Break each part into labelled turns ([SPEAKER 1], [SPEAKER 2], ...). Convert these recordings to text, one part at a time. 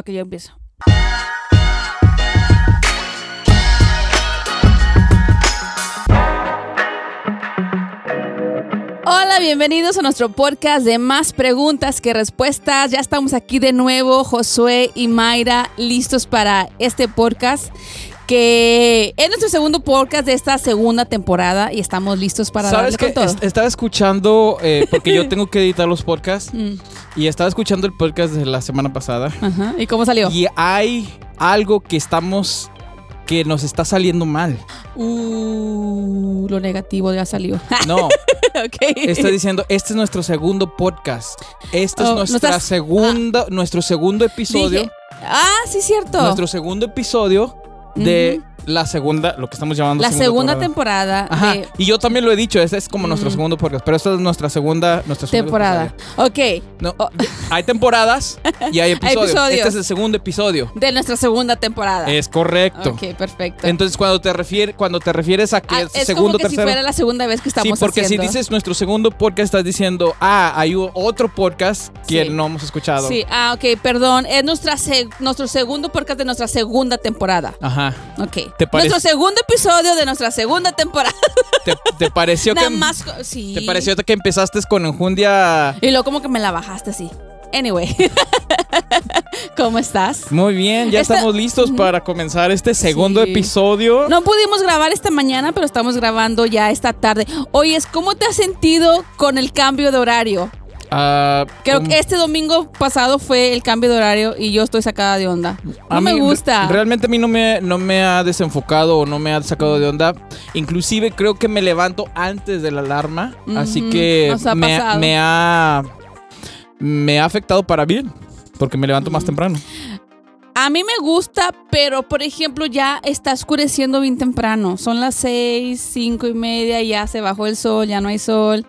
[SPEAKER 1] Ok, yo empiezo. Hola, bienvenidos a nuestro podcast de más preguntas que respuestas. Ya estamos aquí de nuevo, Josué y Mayra, listos para este podcast que es nuestro segundo podcast de esta segunda temporada y estamos listos para darle
[SPEAKER 2] ¿Sabes qué?
[SPEAKER 1] con todo.
[SPEAKER 2] Es- Estaba escuchando, eh, porque yo tengo que editar los podcasts,
[SPEAKER 1] Mm,
[SPEAKER 2] y estaba escuchando el podcast de la semana pasada.
[SPEAKER 1] ajá. ¿Y cómo salió?
[SPEAKER 2] Y hay algo que estamos, que nos está saliendo mal.
[SPEAKER 1] Uh, lo negativo ya salió.
[SPEAKER 2] No,
[SPEAKER 1] ok.
[SPEAKER 2] está diciendo, este es nuestro segundo podcast. Este es
[SPEAKER 1] Oh,
[SPEAKER 2] nuestra segunda, nuestro segundo episodio.
[SPEAKER 1] Dije, ah, sí, cierto.
[SPEAKER 2] Nuestro segundo episodio de la segunda, lo que estamos llamando
[SPEAKER 1] la segunda temporada,
[SPEAKER 2] Ajá.
[SPEAKER 1] de
[SPEAKER 2] Y yo también lo he dicho, este es como nuestro
[SPEAKER 1] Mm.
[SPEAKER 2] segundo podcast, pero esta es nuestra segunda, nuestra segunda
[SPEAKER 1] temporada. Ok,
[SPEAKER 2] episodio. No,
[SPEAKER 1] Oh.
[SPEAKER 2] hay temporadas y hay episodios.
[SPEAKER 1] episodios.
[SPEAKER 2] Este es el segundo episodio.
[SPEAKER 1] de nuestra segunda temporada.
[SPEAKER 2] Es correcto.
[SPEAKER 1] Ok, perfecto.
[SPEAKER 2] Entonces cuando te refieres cuando te refieres a que
[SPEAKER 1] Ah,
[SPEAKER 2] es, segundo
[SPEAKER 1] como que
[SPEAKER 2] tercero
[SPEAKER 1] si fuera la segunda vez que estamos
[SPEAKER 2] Sí, porque
[SPEAKER 1] haciendo.
[SPEAKER 2] si dices nuestro segundo podcast estás diciendo, "Ah, hay otro podcast que
[SPEAKER 1] Sí.
[SPEAKER 2] no hemos escuchado."
[SPEAKER 1] Sí, ah, ok, perdón. Es nuestra se- nuestro segundo podcast de nuestra segunda temporada.
[SPEAKER 2] Ajá.
[SPEAKER 1] Ok.
[SPEAKER 2] ¿Te parece-
[SPEAKER 1] Nuestro segundo episodio de nuestra segunda temporada.
[SPEAKER 2] ¿Te, te pareció
[SPEAKER 1] Nada
[SPEAKER 2] que
[SPEAKER 1] más. Sí.
[SPEAKER 2] te pareció que empezaste con enjundia
[SPEAKER 1] Y luego como que me la bajaste así. Anyway. ¿Cómo estás?
[SPEAKER 2] Muy bien, ya
[SPEAKER 1] Esta-
[SPEAKER 2] estamos listos para comenzar este segundo
[SPEAKER 1] Sí.
[SPEAKER 2] episodio.
[SPEAKER 1] No pudimos grabar esta mañana, pero estamos grabando ya esta tarde. Oye, ¿cómo te has sentido con el cambio de horario?
[SPEAKER 2] Ah,
[SPEAKER 1] Creo que este domingo pasado fue el cambio de horario y yo estoy sacada de onda. No
[SPEAKER 2] A
[SPEAKER 1] me
[SPEAKER 2] mí,
[SPEAKER 1] gusta.
[SPEAKER 2] re- Realmente a mí no me, no me ha desenfocado o no me ha sacado de onda. Inclusive creo que me levanto antes de la alarma. Así que
[SPEAKER 1] ha
[SPEAKER 2] me, ha me ha afectado para bien. Porque me levanto más temprano.
[SPEAKER 1] A mí me gusta, pero por ejemplo ya está oscureciendo bien temprano. Son las seis, cinco y media, ya se bajó el sol, ya no hay sol.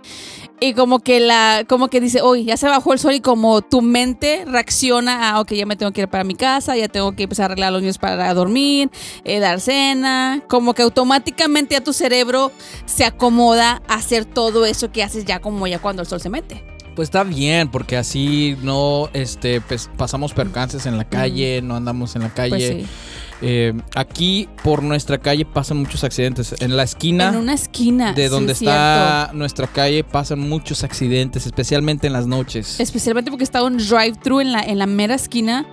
[SPEAKER 1] Y como que la, como que dice, hoy ya se bajó el sol y como tu mente reacciona a, ok, ya me tengo que ir para mi casa, ya tengo que empezar a arreglar los niños para dormir, eh, dar cena. Como que automáticamente ya tu cerebro se acomoda a hacer todo eso que haces ya como ya cuando el sol se mete.
[SPEAKER 2] Pues está bien, porque así no este, pues, pasamos percances en la calle, no andamos en la calle.
[SPEAKER 1] Pues sí.
[SPEAKER 2] Eh, aquí por nuestra calle pasan muchos accidentes. En la esquina
[SPEAKER 1] En una esquina.
[SPEAKER 2] de
[SPEAKER 1] sí,
[SPEAKER 2] donde
[SPEAKER 1] cierto.
[SPEAKER 2] está nuestra calle pasan muchos accidentes, especialmente en las noches.
[SPEAKER 1] Especialmente porque está un drive-thru en la, en la mera esquina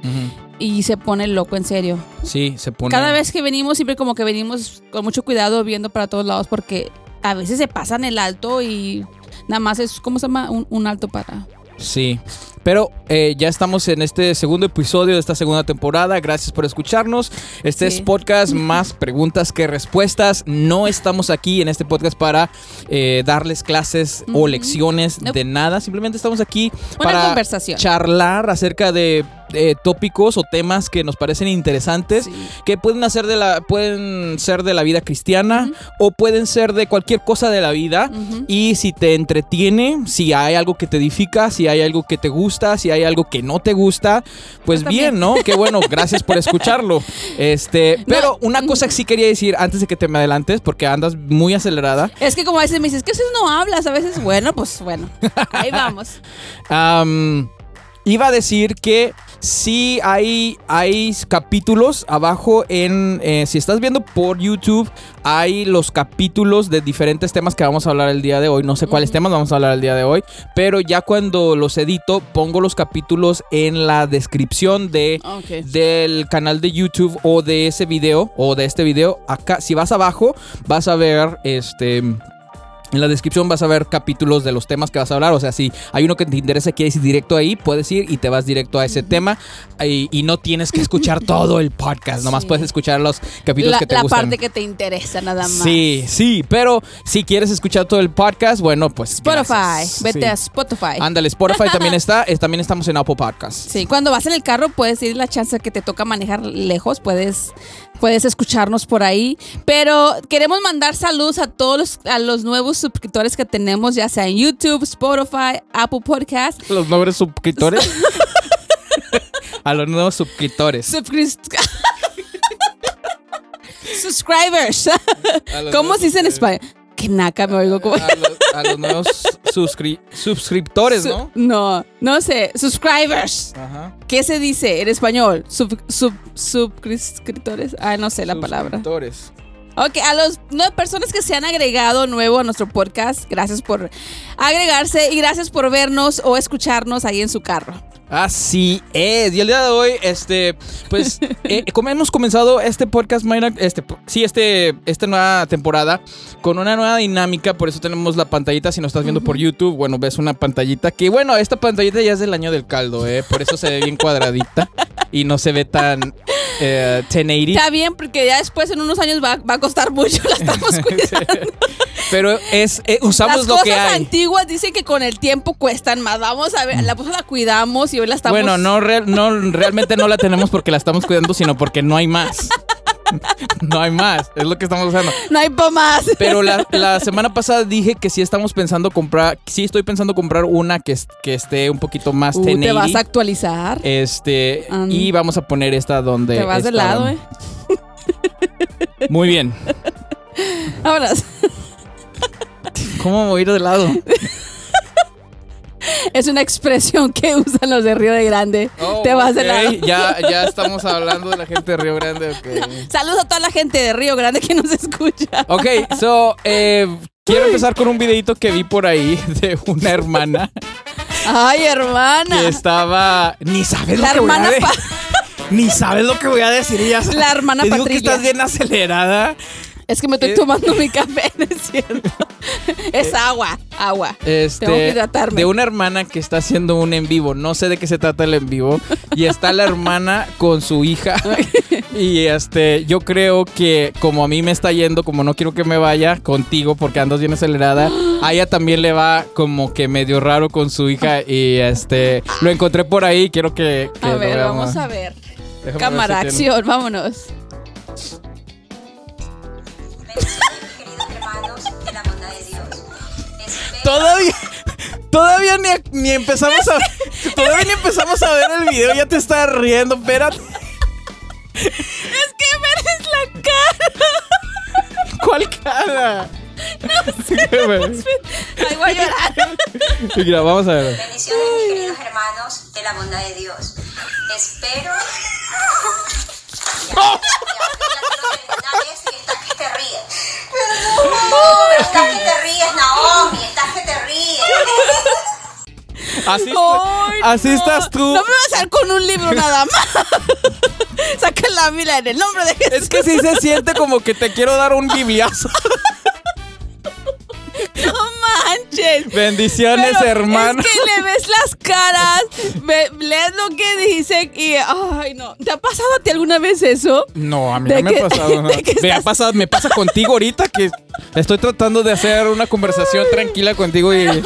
[SPEAKER 1] y se pone loco, en serio.
[SPEAKER 2] Sí, se pone.
[SPEAKER 1] Cada vez que venimos, siempre como que venimos con mucho cuidado viendo para todos lados porque a veces se pasan el alto y nada más es, ¿cómo se llama? Un, un alto para...
[SPEAKER 2] Sí. Pero eh, ya estamos en este segundo episodio de esta segunda temporada. Gracias por escucharnos. Este
[SPEAKER 1] Sí.
[SPEAKER 2] es podcast más preguntas que respuestas. No estamos aquí en este podcast para eh, darles clases o lecciones
[SPEAKER 1] Nope.
[SPEAKER 2] de nada. Simplemente estamos aquí
[SPEAKER 1] Una
[SPEAKER 2] para
[SPEAKER 1] conversación.
[SPEAKER 2] charlar acerca de eh, tópicos o temas que nos parecen interesantes.
[SPEAKER 1] Sí.
[SPEAKER 2] que pueden hacer de la pueden ser de la vida cristiana o pueden ser de cualquier cosa de la vida y si te entretiene, si hay algo que te edifica, si hay algo que te gusta, si hay algo que no te gusta, pues
[SPEAKER 1] Yo también.
[SPEAKER 2] bien, ¿no? Qué bueno, gracias por escucharlo. Este, pero una cosa que sí quería decir antes de que te me adelantes porque andas muy acelerada.
[SPEAKER 1] Es que como a veces me dices, que a veces no hablas, a veces, bueno, pues bueno, ahí vamos.
[SPEAKER 2] Am, iba a decir que sí hay, hay capítulos abajo en... eh, si estás viendo por YouTube, hay los capítulos de diferentes temas que vamos a hablar el día de hoy. No sé cuáles temas vamos a hablar el día de hoy, pero ya cuando los edito, pongo los capítulos en la descripción de del canal de YouTube o de ese video o de este video. Acá, si vas abajo, vas a ver este. En la descripción vas a ver capítulos de los temas que vas a hablar. O sea, si hay uno que te interesa, quieres ir directo ahí, puedes ir y te vas directo a ese tema. Y, y no tienes que escuchar todo el podcast. Nomás
[SPEAKER 1] Sí.
[SPEAKER 2] puedes escuchar los capítulos
[SPEAKER 1] La,
[SPEAKER 2] que te
[SPEAKER 1] la
[SPEAKER 2] gustan.
[SPEAKER 1] parte que te interesa nada más.
[SPEAKER 2] Sí, sí, pero si quieres escuchar todo el podcast, bueno, pues.
[SPEAKER 1] Spotify,
[SPEAKER 2] gracias.
[SPEAKER 1] vete
[SPEAKER 2] Sí.
[SPEAKER 1] a Spotify.
[SPEAKER 2] Ándale, Spotify también está. es- también estamos en Apple Podcasts.
[SPEAKER 1] Sí, cuando vas en el carro puedes ir la chance que te toca manejar lejos, puedes, puedes escucharnos por ahí. Pero queremos mandar saludos a todos los, a los nuevos suscriptores que tenemos, ya sea en YouTube, Spotify, Apple Podcast.
[SPEAKER 2] Los nuevos suscriptores. a los nuevos suscriptores.
[SPEAKER 1] Subscri- Subscribers. ¿Cómo se dice en español? Que naca me oigo como.
[SPEAKER 2] A los, a los nuevos suscri- suscriptores,
[SPEAKER 1] Su-
[SPEAKER 2] ¿no?
[SPEAKER 1] No, no sé. Subscribers.
[SPEAKER 2] Ajá.
[SPEAKER 1] ¿Qué se dice en español? Sub, sub, subscriptores. Ah, no sé la palabra.
[SPEAKER 2] Suscriptores.
[SPEAKER 1] Ok, a las personas que se han agregado nuevo a nuestro podcast, gracias por agregarse y gracias por vernos o escucharnos ahí en su carro.
[SPEAKER 2] Así es. Y el día de hoy, este, pues, eh, como hemos comenzado este podcast, Mayra, este, sí, este, esta nueva temporada, con una nueva dinámica, por eso tenemos la pantallita, si nos estás viendo por YouTube, bueno, ves una pantallita que, bueno, esta pantallita ya es del año del caldo, eh, por eso se ve bien cuadradita y no se ve tan eh, 1080.
[SPEAKER 1] Está bien, porque ya después en unos años va, va a costar mucho, la estamos cuidando.
[SPEAKER 2] Pero es, eh, usamos
[SPEAKER 1] Las
[SPEAKER 2] lo
[SPEAKER 1] cosas
[SPEAKER 2] que hay.
[SPEAKER 1] antiguas dicen que con el tiempo cuestan más. Vamos a ver, la pues la cuidamos y hoy la estamos...
[SPEAKER 2] Bueno, no, real- no, realmente no la tenemos porque la estamos cuidando, sino porque no hay más. No hay más, es lo que estamos usando.
[SPEAKER 1] No hay más.
[SPEAKER 2] Pero la, la semana pasada dije que sí estamos pensando comprar, sí estoy pensando comprar una que, que esté un poquito más
[SPEAKER 1] Uh, te
[SPEAKER 2] 1080.
[SPEAKER 1] vas a actualizar.
[SPEAKER 2] Este,
[SPEAKER 1] Um,
[SPEAKER 2] y vamos a poner esta donde.
[SPEAKER 1] te vas de lado, ¿eh?
[SPEAKER 2] Muy bien.
[SPEAKER 1] Vámonos.
[SPEAKER 2] ¿Cómo me voy a ir de lado?
[SPEAKER 1] Es una expresión que usan los de Río de Grande.
[SPEAKER 2] Oh,
[SPEAKER 1] te vas de
[SPEAKER 2] ok,
[SPEAKER 1] lado.
[SPEAKER 2] Ya, ya estamos hablando de la gente de Río Grande. ok.
[SPEAKER 1] Saludos a toda la gente de Río Grande que nos escucha.
[SPEAKER 2] Ok, so, eh, quiero empezar con un videito que vi por ahí de una hermana
[SPEAKER 1] Ay, hermana.
[SPEAKER 2] que estaba. Ni sabes
[SPEAKER 1] La
[SPEAKER 2] lo que
[SPEAKER 1] hermana,
[SPEAKER 2] de-
[SPEAKER 1] Pa-
[SPEAKER 2] Ni sabes lo que voy a decir. y Ya sabes.
[SPEAKER 1] la hermana
[SPEAKER 2] Te digo que
[SPEAKER 1] Patricia.
[SPEAKER 2] estás bien acelerada.
[SPEAKER 1] Es que me estoy
[SPEAKER 2] Eh.
[SPEAKER 1] tomando mi café, ¿no es cierto? Es agua, agua.
[SPEAKER 2] Este,
[SPEAKER 1] Tengo que hidratarme.
[SPEAKER 2] de una hermana que está haciendo un en vivo. No sé de qué se trata el en vivo. Y está la hermana con su hija. Y este, yo creo que como a mí me está yendo, como no quiero que me vaya contigo porque andas bien acelerada, a ella también le va como que medio raro con su hija. Y este, lo encontré por ahí. Quiero que, que
[SPEAKER 1] A
[SPEAKER 2] lo
[SPEAKER 1] ver,
[SPEAKER 2] veamos.
[SPEAKER 1] vamos a ver.
[SPEAKER 2] Déjame
[SPEAKER 1] Cámara,
[SPEAKER 2] ver si tiene-
[SPEAKER 1] acción, vámonos.
[SPEAKER 3] queridos hermanos, de la bondad de Dios. Espero
[SPEAKER 2] Todavía, todavía ni, ni empezamos a, todavía ni empezamos a ver el video, ya te estás riendo, espérate.
[SPEAKER 1] Es que ves la cara.
[SPEAKER 2] ¿Cuál cara? No sé.
[SPEAKER 1] Ay, voy a llorar.
[SPEAKER 2] Mira, vamos a ver.
[SPEAKER 3] bendiciones, mis queridos hermanos, de la bondad de Dios. Espero. Ya, ya, ya, ya quiero terminar esto y estás que te ríes. No, pero estás que te ríes, Naomi, estás que te ríes.
[SPEAKER 2] Así,
[SPEAKER 1] Ay,
[SPEAKER 2] así
[SPEAKER 1] no.
[SPEAKER 2] estás tú.
[SPEAKER 1] No me vas a dar con un libro nada más. Saca la Biblia en el nombre de Jesús.
[SPEAKER 2] Es que sí se siente como que te quiero dar un bibliazo.
[SPEAKER 1] No manches.
[SPEAKER 2] Bendiciones,
[SPEAKER 1] Pero
[SPEAKER 2] hermano.
[SPEAKER 1] Es que le ves las caras, ve- lees lo que dicen y. Ay, no. ¿Te ha pasado a ti alguna vez eso?
[SPEAKER 2] No, a mí
[SPEAKER 1] ¿De
[SPEAKER 2] no me ha pasado
[SPEAKER 1] qué
[SPEAKER 2] Me, ha pasado- me pasa contigo ahorita que estoy tratando de hacer una conversación tranquila contigo y...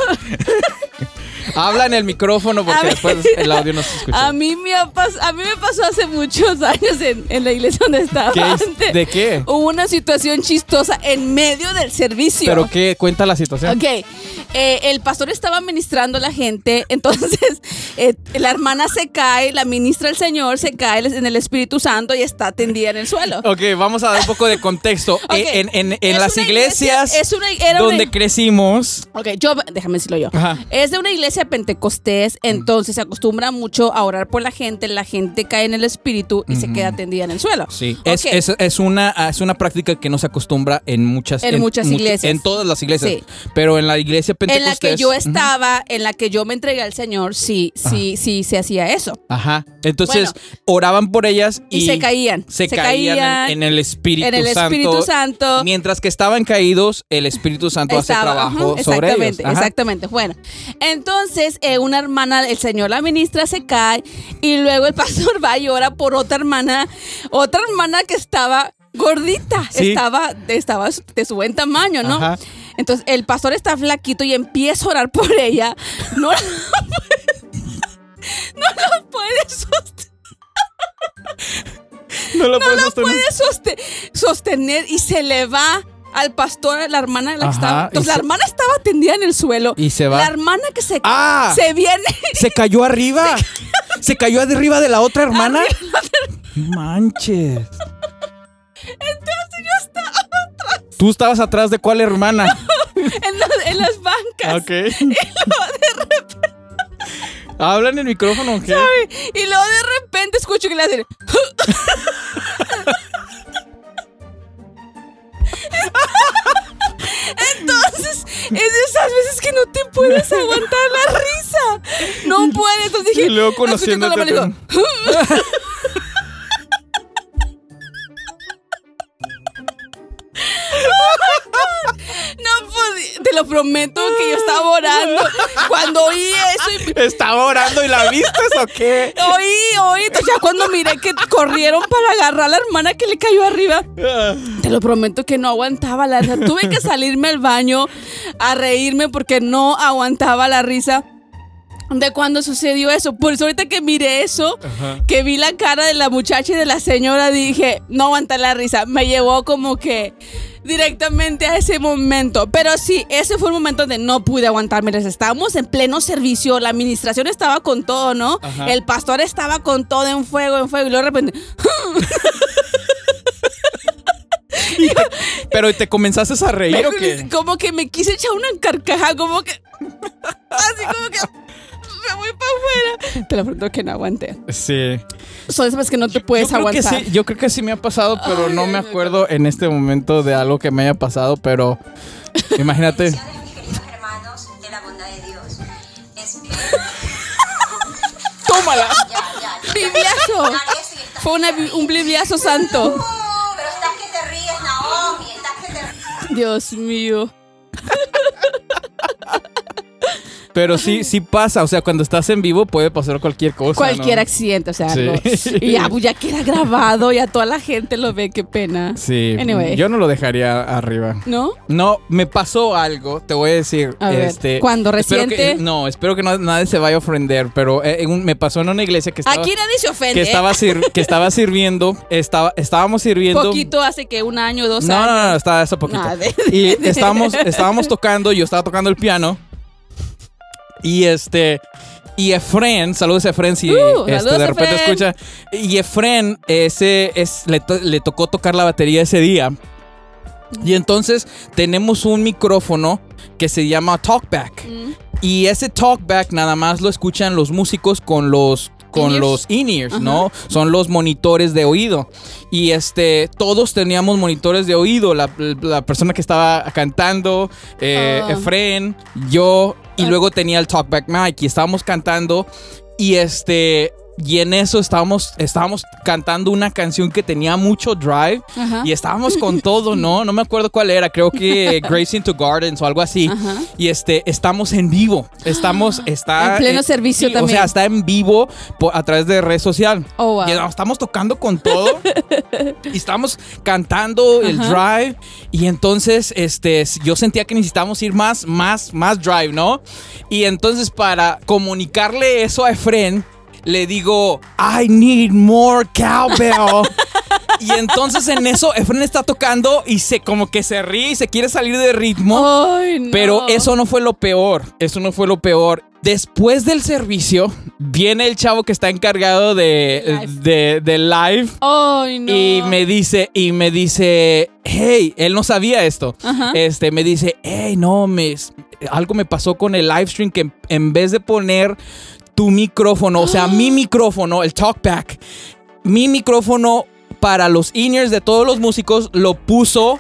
[SPEAKER 2] Habla en el micrófono porque después el audio no se escucha.
[SPEAKER 1] A mí me, a mí me pasó hace muchos años en, en la iglesia donde estaba.
[SPEAKER 2] ¿Qué es-
[SPEAKER 1] antes.
[SPEAKER 2] ¿De qué?
[SPEAKER 1] Hubo una situación chistosa en medio del servicio.
[SPEAKER 2] ¿Pero qué? Cuenta la situación.
[SPEAKER 1] Ok, eh, el pastor estaba ministrando a la gente, entonces eh, la hermana se cae, la ministra el Señor, se cae en el Espíritu Santo y está tendida en el suelo.
[SPEAKER 2] Ok, vamos a dar un poco de contexto. Eh, En, en- en
[SPEAKER 1] Es
[SPEAKER 2] las
[SPEAKER 1] iglesia-
[SPEAKER 2] iglesias
[SPEAKER 1] es una- era una-
[SPEAKER 2] donde crecimos...
[SPEAKER 1] Ok, yo, déjame decirlo yo.
[SPEAKER 2] Ajá.
[SPEAKER 1] Es de una iglesia pentecostés, entonces se acostumbra mucho a orar por la gente, la gente cae en el espíritu y se queda tendida en el suelo.
[SPEAKER 2] Sí, es, es, es una, es una práctica que no se acostumbra en muchas,
[SPEAKER 1] En muchas iglesias.
[SPEAKER 2] En todas las iglesias.
[SPEAKER 1] Sí.
[SPEAKER 2] Pero en la iglesia
[SPEAKER 1] En la
[SPEAKER 2] pentecostés.
[SPEAKER 1] que yo estaba, en la que yo me entregué al Señor, sí, sí, sí se hacía eso.
[SPEAKER 2] Ajá. Entonces
[SPEAKER 1] Bueno.
[SPEAKER 2] oraban por ellas y,
[SPEAKER 1] Y, se caían.
[SPEAKER 2] Se, caían, en, en el Espíritu
[SPEAKER 1] en el
[SPEAKER 2] Santo.
[SPEAKER 1] Espíritu Santo.
[SPEAKER 2] Mientras que estaban caídos, el Espíritu Santo hace
[SPEAKER 1] Estaba,
[SPEAKER 2] trabajo
[SPEAKER 1] ajá,
[SPEAKER 2] sobre ellos.
[SPEAKER 1] exactamente,
[SPEAKER 2] Ajá.
[SPEAKER 1] exactamente. Bueno, entonces eh, una hermana, el señor la ministra se cae y luego el pastor va y ora por otra hermana, otra hermana que estaba gordita,
[SPEAKER 2] Sí.
[SPEAKER 1] estaba, estaba de su buen tamaño, ¿no?
[SPEAKER 2] Ajá.
[SPEAKER 1] Entonces el pastor está flaquito y empieza a orar por ella. No la puede, no la puede sostener.
[SPEAKER 2] No lo puedes
[SPEAKER 1] la
[SPEAKER 2] sostener.
[SPEAKER 1] puede soste- sostener y se le va al pastor, la hermana de la que
[SPEAKER 2] Ajá,
[SPEAKER 1] estaba.
[SPEAKER 2] y
[SPEAKER 1] Entonces la
[SPEAKER 2] se-
[SPEAKER 1] hermana estaba tendida en el suelo.
[SPEAKER 2] Y se va.
[SPEAKER 1] La hermana que se,
[SPEAKER 2] ¡Ah!
[SPEAKER 1] se viene.
[SPEAKER 2] Se cayó arriba. Se cayó arriba de la otra hermana. Manches.
[SPEAKER 1] Entonces yo estaba
[SPEAKER 2] ¿Tú estabas atrás de cuál hermana?
[SPEAKER 1] en, las- en las bancas.
[SPEAKER 2] Ok. Habla en el micrófono, ¿qué?
[SPEAKER 1] Y luego de repente escucho que le hacen. Esas veces que no te puedes aguantar la risa. No puedes. Entonces dije.
[SPEAKER 2] Y luego conociéndote
[SPEAKER 1] dijo, prometo que yo estaba orando. Cuando oí eso y
[SPEAKER 2] ¿Estaba orando y la viste o qué?
[SPEAKER 1] Oí, oí. Entonces ya cuando miré que corrieron para agarrar a la hermana que le cayó arriba, te lo prometo que no aguantaba la risa. Tuve que salirme al baño a reírme porque no aguantaba la risa de cuando sucedió eso. Por eso ahorita que miré eso, que vi la cara de la muchacha y de la señora, dije, no aguanta la risa. Me llevó como que directamente a ese momento. Pero sí, ese fue el momento donde no pude aguantarme. risa. Estábamos en pleno servicio, la administración estaba con todo, ¿no?
[SPEAKER 2] Ajá.
[SPEAKER 1] El pastor estaba con todo en fuego, en fuego, y luego de repente...
[SPEAKER 2] ¿Pero te comenzaste a reír o qué?
[SPEAKER 1] Como que me quise echar una carcaja, como que. Así como que. Me voy para afuera. Te lo prometo que no aguanté.
[SPEAKER 2] Sí.
[SPEAKER 1] Son esas veces que no te puedes
[SPEAKER 2] yo creo que
[SPEAKER 1] aguantar.
[SPEAKER 2] sí, yo creo que sí me ha pasado, pero
[SPEAKER 1] Ay,
[SPEAKER 2] no
[SPEAKER 1] ay,
[SPEAKER 2] me
[SPEAKER 1] ay,
[SPEAKER 2] acuerdo en este momento de algo que me haya pasado, pero imagínate.
[SPEAKER 3] Bendiciones, mis queridos hermanos de la bondad de Dios. Espero.
[SPEAKER 2] ¡Tómala!
[SPEAKER 3] Ya, ya, ya.
[SPEAKER 1] Bibliazo. Fue una un bibliazo santo.
[SPEAKER 3] pero estás que te ríes, Naomi. Estás que te ríes.
[SPEAKER 1] Dios mío.
[SPEAKER 2] Pero sí, sí pasa, o sea, cuando estás en vivo puede pasar cualquier cosa.
[SPEAKER 1] Cualquier
[SPEAKER 2] ¿no?
[SPEAKER 1] accidente, o sea,
[SPEAKER 2] Sí.
[SPEAKER 1] no- y ya, pues, ya queda grabado, ya toda la gente lo ve, qué pena.
[SPEAKER 2] Sí.
[SPEAKER 1] Anyway.
[SPEAKER 2] Yo no lo dejaría arriba.
[SPEAKER 1] ¿No?
[SPEAKER 2] No, me pasó algo, te voy a decir.
[SPEAKER 1] A ver,
[SPEAKER 2] este,
[SPEAKER 1] ¿cuándo?
[SPEAKER 2] espero que-
[SPEAKER 1] ¿Reciente?
[SPEAKER 2] no, espero que no- nadie se vaya a ofender, pero eh, un- me pasó en una iglesia que estaba,
[SPEAKER 1] Aquí nadie se ofende.
[SPEAKER 2] que estaba, sir- que estaba sirviendo, estaba, estábamos sirviendo.
[SPEAKER 1] Poquito hace que un año, dos
[SPEAKER 2] No,
[SPEAKER 1] años.
[SPEAKER 2] no, no, estaba eso poquito.
[SPEAKER 1] Ah, de-
[SPEAKER 2] y estábamos, estábamos tocando, yo estaba tocando el piano. Y este. Y Efren, saludos a Efren si
[SPEAKER 1] Uh,
[SPEAKER 2] este, de repente
[SPEAKER 1] Efren.
[SPEAKER 2] escucha. Y Efren, ese es, le, to- le tocó tocar la batería ese día. Y entonces tenemos un micrófono que se llama Talkback.
[SPEAKER 1] Mm.
[SPEAKER 2] Y ese talkback nada más lo escuchan los músicos con los con
[SPEAKER 1] In-ears.
[SPEAKER 2] los in-ears, ¿no? Son los monitores de oído. Y este, todos teníamos monitores de oído. La, la persona que estaba cantando, eh,
[SPEAKER 1] Ah.
[SPEAKER 2] Efren, yo, y luego tenía el talkback mic. Y estábamos cantando. Y este, y en eso estábamos, estábamos cantando una canción que tenía mucho drive.
[SPEAKER 1] Ajá.
[SPEAKER 2] Y estábamos con todo, ¿no? No me acuerdo cuál era. Creo que Grace into Gardens o algo así.
[SPEAKER 1] Ajá.
[SPEAKER 2] Y este, estamos en vivo. Estamos, está.
[SPEAKER 1] En pleno
[SPEAKER 2] eh,
[SPEAKER 1] servicio
[SPEAKER 2] sí,
[SPEAKER 1] también.
[SPEAKER 2] O sea, está en vivo por- a través de red social.
[SPEAKER 1] Oh, wow.
[SPEAKER 2] Y estamos tocando con todo. y estamos cantando el drive. Y entonces, este, yo sentía que necesitábamos ir más, más, más drive, ¿no? Y entonces, para comunicarle eso a Efren, le digo, I need more cowbell. y entonces en eso, Efren está tocando y se como que se ríe y se quiere salir de ritmo.
[SPEAKER 1] Ay, no.
[SPEAKER 2] Pero eso no fue lo peor. Eso no fue lo peor. Después del servicio, viene el chavo que está encargado de,
[SPEAKER 1] Live.
[SPEAKER 2] de, de live.
[SPEAKER 1] No.
[SPEAKER 2] Y me dice, y me dice, hey, él no sabía esto.
[SPEAKER 1] Ajá.
[SPEAKER 2] Este, me dice, hey, no, me, algo me pasó con el live stream que en vez de poner tu micrófono, o sea, mi micrófono, el talkback, mi micrófono para los in-ears de todos los músicos lo puso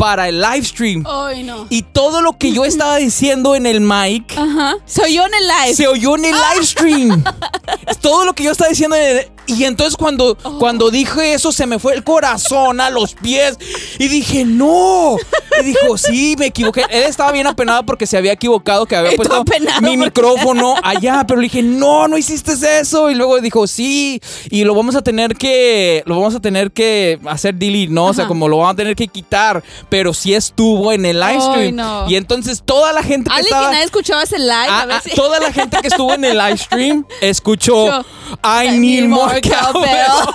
[SPEAKER 2] para el live stream.
[SPEAKER 1] Ay, no.
[SPEAKER 2] Y todo lo que yo estaba diciendo en el mic
[SPEAKER 1] Ajá. Soy yo en el live.
[SPEAKER 2] se oyó en el live stream. Todo lo que yo estaba diciendo. en el- y entonces cuando,
[SPEAKER 1] Oh.
[SPEAKER 2] cuando dije eso, se me fue el corazón a los pies. Y dije, no. Y dijo, sí, me equivoqué. Él estaba bien apenado porque se había equivocado, que había puesto mi micrófono allá. Pero le dije, no, no hiciste eso. Y luego dijo, sí. Y lo vamos a tener que, lo vamos a tener que hacer delete, ¿no? O sea, como lo vamos a tener que quitar. Pero sí estuvo en el live stream.
[SPEAKER 1] no.
[SPEAKER 2] Y entonces toda la gente que
[SPEAKER 1] Alguien
[SPEAKER 2] estaba...
[SPEAKER 1] que nadie escuchaba ese live.
[SPEAKER 2] Ah,
[SPEAKER 1] a ver
[SPEAKER 2] ah,
[SPEAKER 1] si-
[SPEAKER 2] toda la gente que estuvo en el live stream escuchó
[SPEAKER 1] Yo,
[SPEAKER 2] I need more cowbell.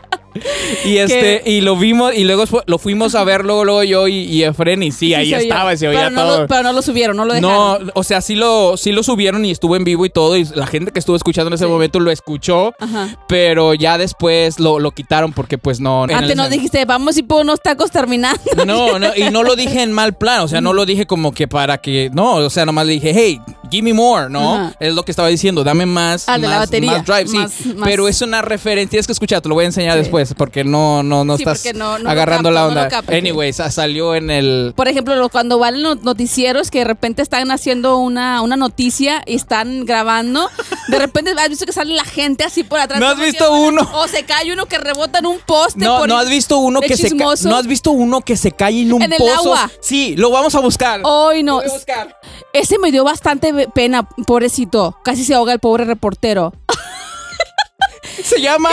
[SPEAKER 2] Y este, y lo vimos, y luego lo fuimos a ver luego, luego yo y, y Efren, y sí, ahí
[SPEAKER 1] Sí,
[SPEAKER 2] estaba, y se oía
[SPEAKER 1] pero no
[SPEAKER 2] todo.
[SPEAKER 1] Lo, pero no lo subieron, no lo
[SPEAKER 2] No,
[SPEAKER 1] dejaron.
[SPEAKER 2] o sea, sí lo, sí lo subieron y estuvo en vivo y todo, y la gente que estuvo escuchando en ese
[SPEAKER 1] Sí.
[SPEAKER 2] momento lo escuchó,
[SPEAKER 1] Ajá.
[SPEAKER 2] pero ya después lo, lo quitaron porque pues no...
[SPEAKER 1] Antes nos dijiste, vamos y por unos tacos terminando.
[SPEAKER 2] No, no, y no lo dije en mal plan, o sea, no lo dije como que para que, no, o sea, nomás le dije, hey, give me more, ¿no?
[SPEAKER 1] Ajá.
[SPEAKER 2] Es lo que estaba diciendo, dame más,
[SPEAKER 1] Ah, de la
[SPEAKER 2] más,
[SPEAKER 1] batería.
[SPEAKER 2] más drive, sí,
[SPEAKER 1] Más- más-
[SPEAKER 2] pero es una referencia, tienes que escuchar, te lo voy a enseñar
[SPEAKER 1] Sí.
[SPEAKER 2] después, porque no, no, no
[SPEAKER 1] Sí,
[SPEAKER 2] estás
[SPEAKER 1] no- no lo
[SPEAKER 2] agarrando
[SPEAKER 1] capto,
[SPEAKER 2] la
[SPEAKER 1] no lo
[SPEAKER 2] onda.
[SPEAKER 1] capto, sí.
[SPEAKER 2] Anyways, sa- salió en el...
[SPEAKER 1] Por ejemplo, lo- cuando van los noticieros que de repente están haciendo una, una noticia y están grabando, de repente has visto que sale la gente así por atrás.
[SPEAKER 2] ¿No has visto uno?
[SPEAKER 1] O se cae uno que rebota en un poste.
[SPEAKER 2] No,
[SPEAKER 1] por-
[SPEAKER 2] no has visto uno que se no has visto uno que se cae en un
[SPEAKER 1] En el agua.
[SPEAKER 2] Sí, lo vamos a buscar.
[SPEAKER 1] Hoy
[SPEAKER 2] Lo
[SPEAKER 1] no.
[SPEAKER 2] voy a buscar.
[SPEAKER 1] Ese me dio bastante pena, pobrecito. Casi se ahoga el pobre reportero.
[SPEAKER 2] Se llama.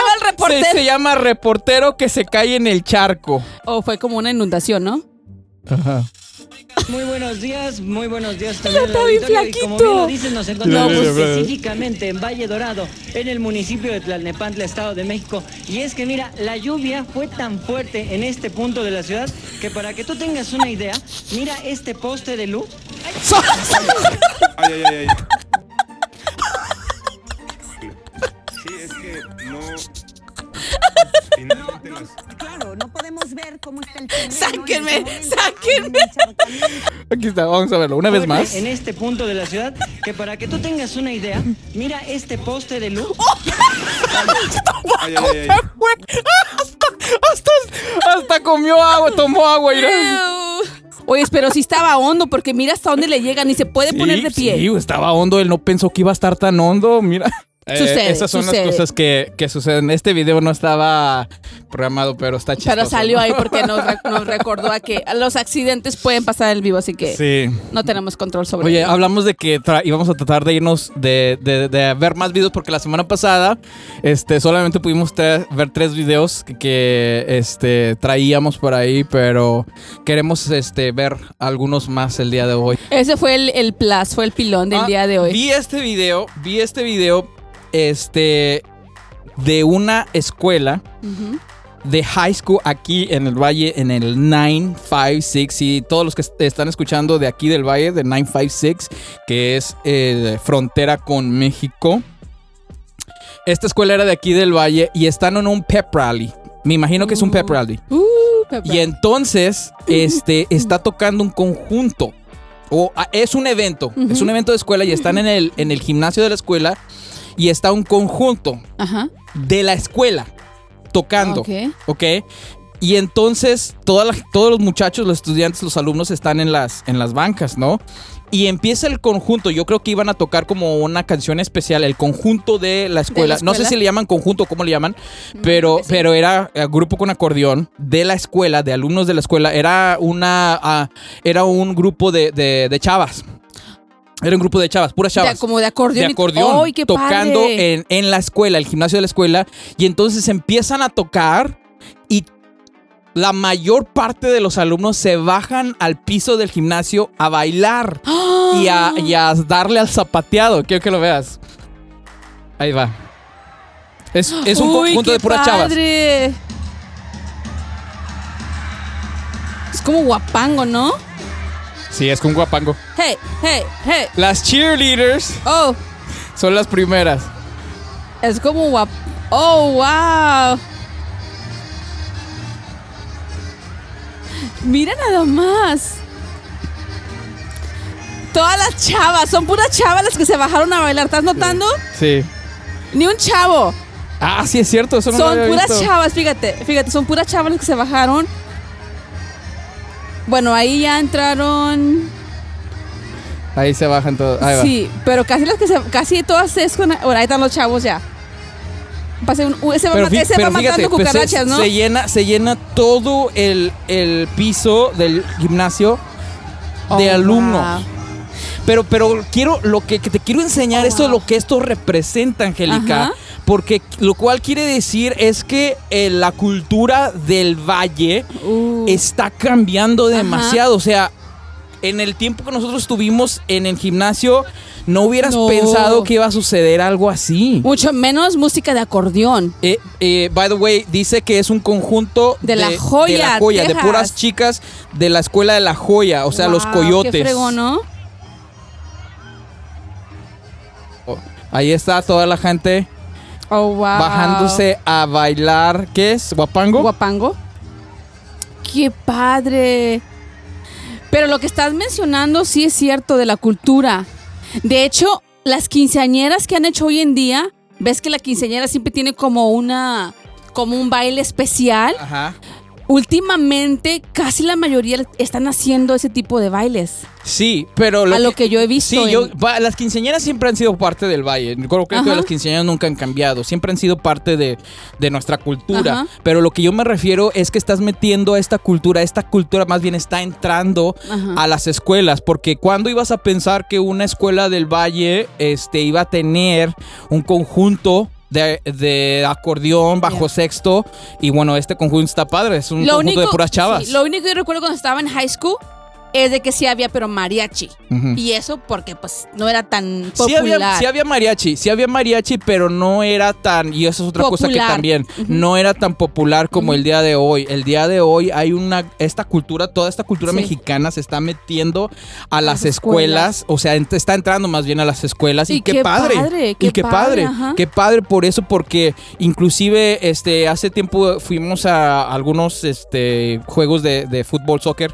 [SPEAKER 2] Se, se llama reportero que se cae en el charco.
[SPEAKER 1] O fue como una inundación, ¿no?
[SPEAKER 2] Ajá.
[SPEAKER 4] Muy buenos días, muy buenos días también.
[SPEAKER 1] está bien.
[SPEAKER 4] Y como
[SPEAKER 1] flaquito.
[SPEAKER 4] bien lo dicen, nos encontramos
[SPEAKER 2] No, pues-
[SPEAKER 4] específicamente en Valle Dorado, en el municipio de Tlalnepantla, Estado de México. Y es que mira, la lluvia fue tan fuerte en este punto de la ciudad que para que tú tengas una idea, mira este poste de luz.
[SPEAKER 5] Ay, ay, ay, ay. Sí, es que no. Finalmente las.
[SPEAKER 6] Claro, no podemos ver cómo está el terreno.
[SPEAKER 1] Sáquenme,
[SPEAKER 6] En este momento
[SPEAKER 1] sáquenme.
[SPEAKER 2] Aquí está, vamos a verlo una vez más.
[SPEAKER 4] En este punto de la ciudad, que para que tú tengas una idea, mira este poste de luz.
[SPEAKER 5] Ay, ay, ay, ay.
[SPEAKER 2] hasta, hasta, hasta comió agua, tomó agua. mira.
[SPEAKER 1] Ew. Oye, pero sí estaba hondo porque mira hasta dónde le llegan y se puede poner de pie.
[SPEAKER 2] Sí, estaba hondo, él no pensó que iba a estar tan hondo, mira. Eh,
[SPEAKER 1] Sucede,
[SPEAKER 2] esas son
[SPEAKER 1] sucede.
[SPEAKER 2] las cosas que, que suceden. Este video no estaba programado, pero está chistoso.
[SPEAKER 1] Pero salió ahí porque nos, re- nos recordó a que los accidentes pueden pasar en el vivo, así que
[SPEAKER 2] Sí.
[SPEAKER 1] no tenemos control sobre
[SPEAKER 2] Oye,
[SPEAKER 1] ello.
[SPEAKER 2] hablamos de que íbamos a tratar de irnos de, de- de ver más videos porque la semana pasada este, solamente pudimos ver tres videos que, que, este, traíamos por ahí, pero queremos este, ver algunos más el día de hoy.
[SPEAKER 1] Ese fue el, el plus, fue el pilón del
[SPEAKER 2] Ah,
[SPEAKER 1] día de hoy.
[SPEAKER 2] Vi este video, vi este video este, de una escuela de high school aquí en el valle, en el 956. Y todos los que est- están escuchando de aquí del valle, de 956, que es eh, frontera con México. Esta escuela era de aquí del valle y están en un pep rally. Me imagino que es un pep
[SPEAKER 1] Uh.
[SPEAKER 2] rally.
[SPEAKER 1] Uh.
[SPEAKER 2] Y entonces, este, está tocando un conjunto. O ah, es un evento. Es un evento de escuela y están en el, en el gimnasio de la escuela. Y está un conjunto
[SPEAKER 1] Ajá.
[SPEAKER 2] de la escuela tocando.
[SPEAKER 1] Ok.
[SPEAKER 2] ¿Ok? Y entonces todos los muchachos, los estudiantes, los alumnos están en las, en las bancas, ¿no? Y empieza el conjunto. Yo creo que iban a tocar como una canción especial, el conjunto de la escuela. No sé si le llaman conjunto o cómo le llaman, pero,
[SPEAKER 1] que sí.
[SPEAKER 2] pero era eh, grupo con acordeón de la escuela, de alumnos de la escuela. Era una ah, era un grupo de, de- de chavas. Era un grupo de chavas, puras chavas
[SPEAKER 1] De- como de acordeón.
[SPEAKER 2] de
[SPEAKER 1] y-
[SPEAKER 2] acordeón
[SPEAKER 1] ¡Ay, qué
[SPEAKER 2] tocando
[SPEAKER 1] padre!
[SPEAKER 2] en, en la escuela, el gimnasio de la escuela, y entonces empiezan a tocar y la mayor parte de los alumnos se bajan al piso del gimnasio a bailar y, a, y a darle al zapateado. Quiero que lo veas. Ahí va. Es, es un
[SPEAKER 1] Uy,
[SPEAKER 2] conjunto de puras chavas.
[SPEAKER 1] padre. Es como guapango, ¿no?
[SPEAKER 2] Sí, es con guapango.
[SPEAKER 1] Hey, hey, hey.
[SPEAKER 2] Las cheerleaders
[SPEAKER 1] Oh,
[SPEAKER 2] son las primeras.
[SPEAKER 1] es como guap. Oh, wow. Mira nada más. Todas las chavas, son puras chavas las que se bajaron a bailar. ¿Estás notando?
[SPEAKER 2] Sí.
[SPEAKER 1] Ni un chavo.
[SPEAKER 2] Ah, sí es cierto. Eso no lo
[SPEAKER 1] son
[SPEAKER 2] había
[SPEAKER 1] puras
[SPEAKER 2] visto.
[SPEAKER 1] chavas, fíjate, fíjate, son puras chavas las que se bajaron. Bueno, ahí ya entraron.
[SPEAKER 2] Ahí se bajan todos. Ahí va.
[SPEAKER 1] Sí, pero casi las que se, casi todas es con. Bueno, ahí están los chavos ya. Pase un, ese va,
[SPEAKER 2] Pero, fí-
[SPEAKER 1] ese
[SPEAKER 2] pero
[SPEAKER 1] va
[SPEAKER 2] fíjate,
[SPEAKER 1] matando
[SPEAKER 2] pues, se-
[SPEAKER 1] cucarachas, ¿no?
[SPEAKER 2] se, llena, se llena todo el, el piso del gimnasio de
[SPEAKER 1] Oh,
[SPEAKER 2] alumnos.
[SPEAKER 1] wow.
[SPEAKER 2] Pero, pero quiero, lo que, que te quiero enseñar,
[SPEAKER 1] Oh,
[SPEAKER 2] esto es lo que esto representa, Angélica. Porque lo cual quiere decir es que eh, la cultura del valle
[SPEAKER 1] Uh,
[SPEAKER 2] está cambiando
[SPEAKER 1] Ajá.
[SPEAKER 2] demasiado. O sea, en el tiempo que nosotros estuvimos en el gimnasio, no hubieras
[SPEAKER 1] No.
[SPEAKER 2] pensado que iba a suceder algo así.
[SPEAKER 1] Mucho menos música de acordeón.
[SPEAKER 2] Eh, eh, by the way, dice que es un conjunto
[SPEAKER 1] De La Joya,
[SPEAKER 2] de, la joya, de
[SPEAKER 1] Texas.
[SPEAKER 2] puras chicas de la escuela de la joya, o sea, los coyotes.
[SPEAKER 1] Qué ¿no?
[SPEAKER 2] Ahí está toda la gente
[SPEAKER 1] Oh, wow.
[SPEAKER 2] bajándose a bailar. ¿Qué es? ¿Guapango?
[SPEAKER 1] Guapango. Qué padre. Pero lo que estás mencionando sí es cierto de la cultura. De hecho, las quinceañeras que han hecho hoy en día, ves que la quinceañera siempre tiene como una como un baile especial.
[SPEAKER 2] Ajá.
[SPEAKER 1] Últimamente, casi la mayoría están haciendo ese tipo de bailes.
[SPEAKER 2] Sí, pero
[SPEAKER 1] a lo que yo he visto.
[SPEAKER 2] Sí,
[SPEAKER 1] en-
[SPEAKER 2] yo, va, las quinceañeras siempre han sido parte del valle. Creo que las quinceañeras nunca han cambiado. Siempre han sido parte de, de nuestra cultura.
[SPEAKER 1] Ajá.
[SPEAKER 2] Pero lo que yo me refiero es que estás metiendo a esta cultura. Esta cultura más bien está entrando
[SPEAKER 1] Ajá.
[SPEAKER 2] a las escuelas. Porque cuando ibas a pensar que una escuela del valle este, iba a tener un conjunto. De, de acordeón bajo
[SPEAKER 1] Yeah.
[SPEAKER 2] sexto y bueno este conjunto está padre es un conjunto de puras chavas
[SPEAKER 1] sí, lo único que yo recuerdo cuando estaba en high school es de que sí había, pero mariachi. Y eso porque pues no era tan
[SPEAKER 2] Sí
[SPEAKER 1] popular.
[SPEAKER 2] había, sí había mariachi, sí había mariachi, pero no era tan, y eso es otra cosa que
[SPEAKER 1] Popular.
[SPEAKER 2] también, no era tan popular como el día de hoy. El día de hoy hay una, esta cultura, toda esta cultura
[SPEAKER 1] Sí.
[SPEAKER 2] mexicana se está metiendo a las,
[SPEAKER 1] las
[SPEAKER 2] escuelas,
[SPEAKER 1] escuelas.
[SPEAKER 2] o sea, ent- está entrando más bien a las escuelas y,
[SPEAKER 1] Y
[SPEAKER 2] qué,
[SPEAKER 1] qué
[SPEAKER 2] padre,
[SPEAKER 1] padre,
[SPEAKER 2] y
[SPEAKER 1] qué padre,
[SPEAKER 2] padre, qué padre por eso, porque inclusive este, hace tiempo fuimos a algunos este, juegos de, de fútbol, soccer,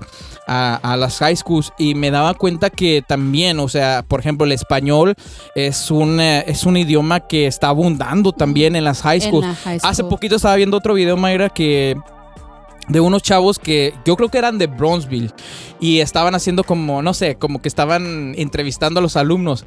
[SPEAKER 2] a, a las high schools y me daba cuenta que también, o sea, por ejemplo, el español es un, eh, es un idioma que está abundando también en las high schools.
[SPEAKER 1] la high
[SPEAKER 2] Hace
[SPEAKER 1] school.
[SPEAKER 2] poquito estaba viendo otro video, Mayra, que de unos chavos que yo creo que eran de Bronzeville y estaban haciendo como, no sé, como que estaban entrevistando a los alumnos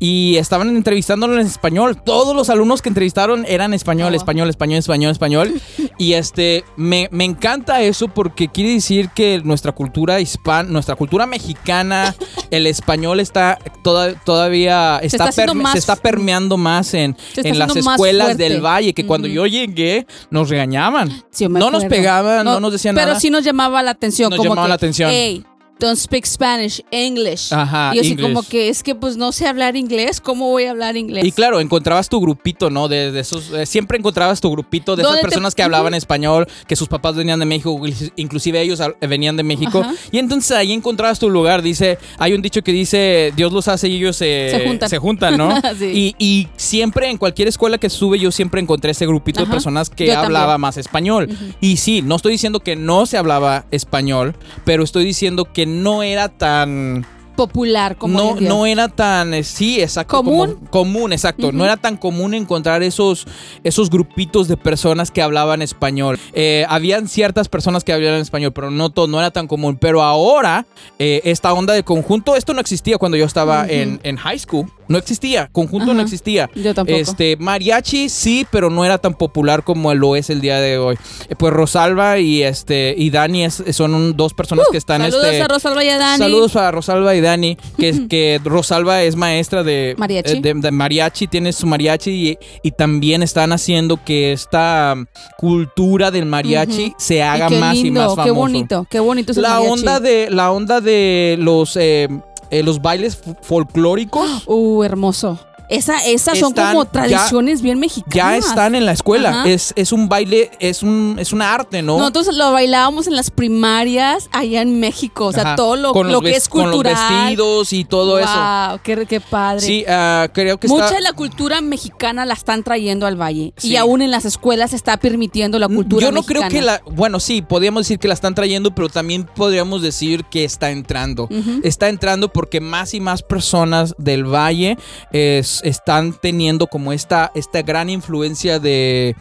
[SPEAKER 2] y estaban entrevistándolos en español. Todos los alumnos que entrevistaron eran español,
[SPEAKER 1] Oh.
[SPEAKER 2] español, español, español, español. y este, me, me encanta eso porque quiere decir que nuestra cultura hispana, nuestra cultura mexicana, el español está toda- todavía está,
[SPEAKER 1] está haciendo
[SPEAKER 2] perme-
[SPEAKER 1] más-
[SPEAKER 2] se está permeando más en,
[SPEAKER 1] Se está
[SPEAKER 2] en las escuelas del valle, que cuando yo llegué nos regañaban.
[SPEAKER 1] Sí,
[SPEAKER 2] no nos pegaban, no, nos decían
[SPEAKER 1] pero
[SPEAKER 2] nada.
[SPEAKER 1] sí nos llamaba la atención.
[SPEAKER 2] Nos
[SPEAKER 1] como
[SPEAKER 2] llamaba
[SPEAKER 1] que,
[SPEAKER 2] la atención.
[SPEAKER 1] Hey, don't speak Spanish, English.
[SPEAKER 2] Ajá,
[SPEAKER 1] y yo así como que es que pues no sé hablar inglés, ¿cómo voy a hablar inglés?
[SPEAKER 2] Y claro, encontrabas tu grupito, ¿no? De, de esos, eh, siempre encontrabas tu grupito de esas
[SPEAKER 1] ¿Dónde te-
[SPEAKER 2] personas que hablaban español, que sus papás venían de México, inclusive ellos al- venían de México.
[SPEAKER 1] Ajá.
[SPEAKER 2] Y entonces ahí encontrabas tu lugar. Dice, hay un dicho que dice, Dios los hace y ellos se,
[SPEAKER 1] Se juntan.
[SPEAKER 2] ¿no?
[SPEAKER 1] Sí.
[SPEAKER 2] y, y siempre en cualquier escuela que sube yo siempre encontré ese grupito de personas que
[SPEAKER 1] Yo también.
[SPEAKER 2] hablaba más español. Y sí, no estoy diciendo que no se hablaba español, pero estoy diciendo que no era tan
[SPEAKER 1] Popular como
[SPEAKER 2] no, no era tan, eh, sí, exacto.
[SPEAKER 1] ¿Común?
[SPEAKER 2] como- común, exacto. No era tan común encontrar esos, esos grupitos de personas que hablaban español. Eh, habían ciertas personas que hablaban español, pero no todo, no era tan común. Pero ahora, eh, esta onda de conjunto, esto no existía cuando yo estaba en, en high school. No existía, conjunto
[SPEAKER 1] Ajá.
[SPEAKER 2] no existía.
[SPEAKER 1] Yo tampoco.
[SPEAKER 2] Este, mariachi sí, pero no era tan popular como lo es el día de hoy. Eh, pues Rosalba y este y Dani es- son un- dos personas que están
[SPEAKER 1] Uh, Saludos
[SPEAKER 2] este,
[SPEAKER 1] a Rosalba y a Dani.
[SPEAKER 2] Saludos a Rosalba y Dani, que, que Rosalba es maestra de
[SPEAKER 1] Mariachi.
[SPEAKER 2] eh, de, de mariachi, tiene su mariachi y, y también están haciendo que esta cultura del mariachi se haga
[SPEAKER 1] y
[SPEAKER 2] más
[SPEAKER 1] lindo,
[SPEAKER 2] y más famoso.
[SPEAKER 1] Qué bonito, qué bonito es el
[SPEAKER 2] La
[SPEAKER 1] mariachi.
[SPEAKER 2] onda de la onda de los eh, eh, los bailes folclóricos
[SPEAKER 1] Uh, hermoso. Esa, esas son
[SPEAKER 2] Están
[SPEAKER 1] como
[SPEAKER 2] ya-
[SPEAKER 1] tradiciones bien mexicanas.
[SPEAKER 2] ya están en la escuela.
[SPEAKER 1] Ajá.
[SPEAKER 2] Es, es un baile, es un es un arte, ¿no?
[SPEAKER 1] Nosotros lo bailábamos en las primarias allá en México. O sea,
[SPEAKER 2] Ajá.
[SPEAKER 1] todo lo,
[SPEAKER 2] Con
[SPEAKER 1] lo que es cultural.
[SPEAKER 2] Con los vestidos y todo eso.
[SPEAKER 1] Wow, qué, qué padre.
[SPEAKER 2] Sí, ah, creo que
[SPEAKER 1] Mucha
[SPEAKER 2] está
[SPEAKER 1] de la cultura mexicana la están trayendo al valle.
[SPEAKER 2] Sí.
[SPEAKER 1] Y aún en las escuelas se está permitiendo la cultura
[SPEAKER 2] Yo no
[SPEAKER 1] mexicana.
[SPEAKER 2] creo que la. Bueno, sí, podríamos decir que la están trayendo, pero también podríamos decir que está entrando. Está entrando porque más y más personas del valle es- están teniendo como esta, esta gran influencia de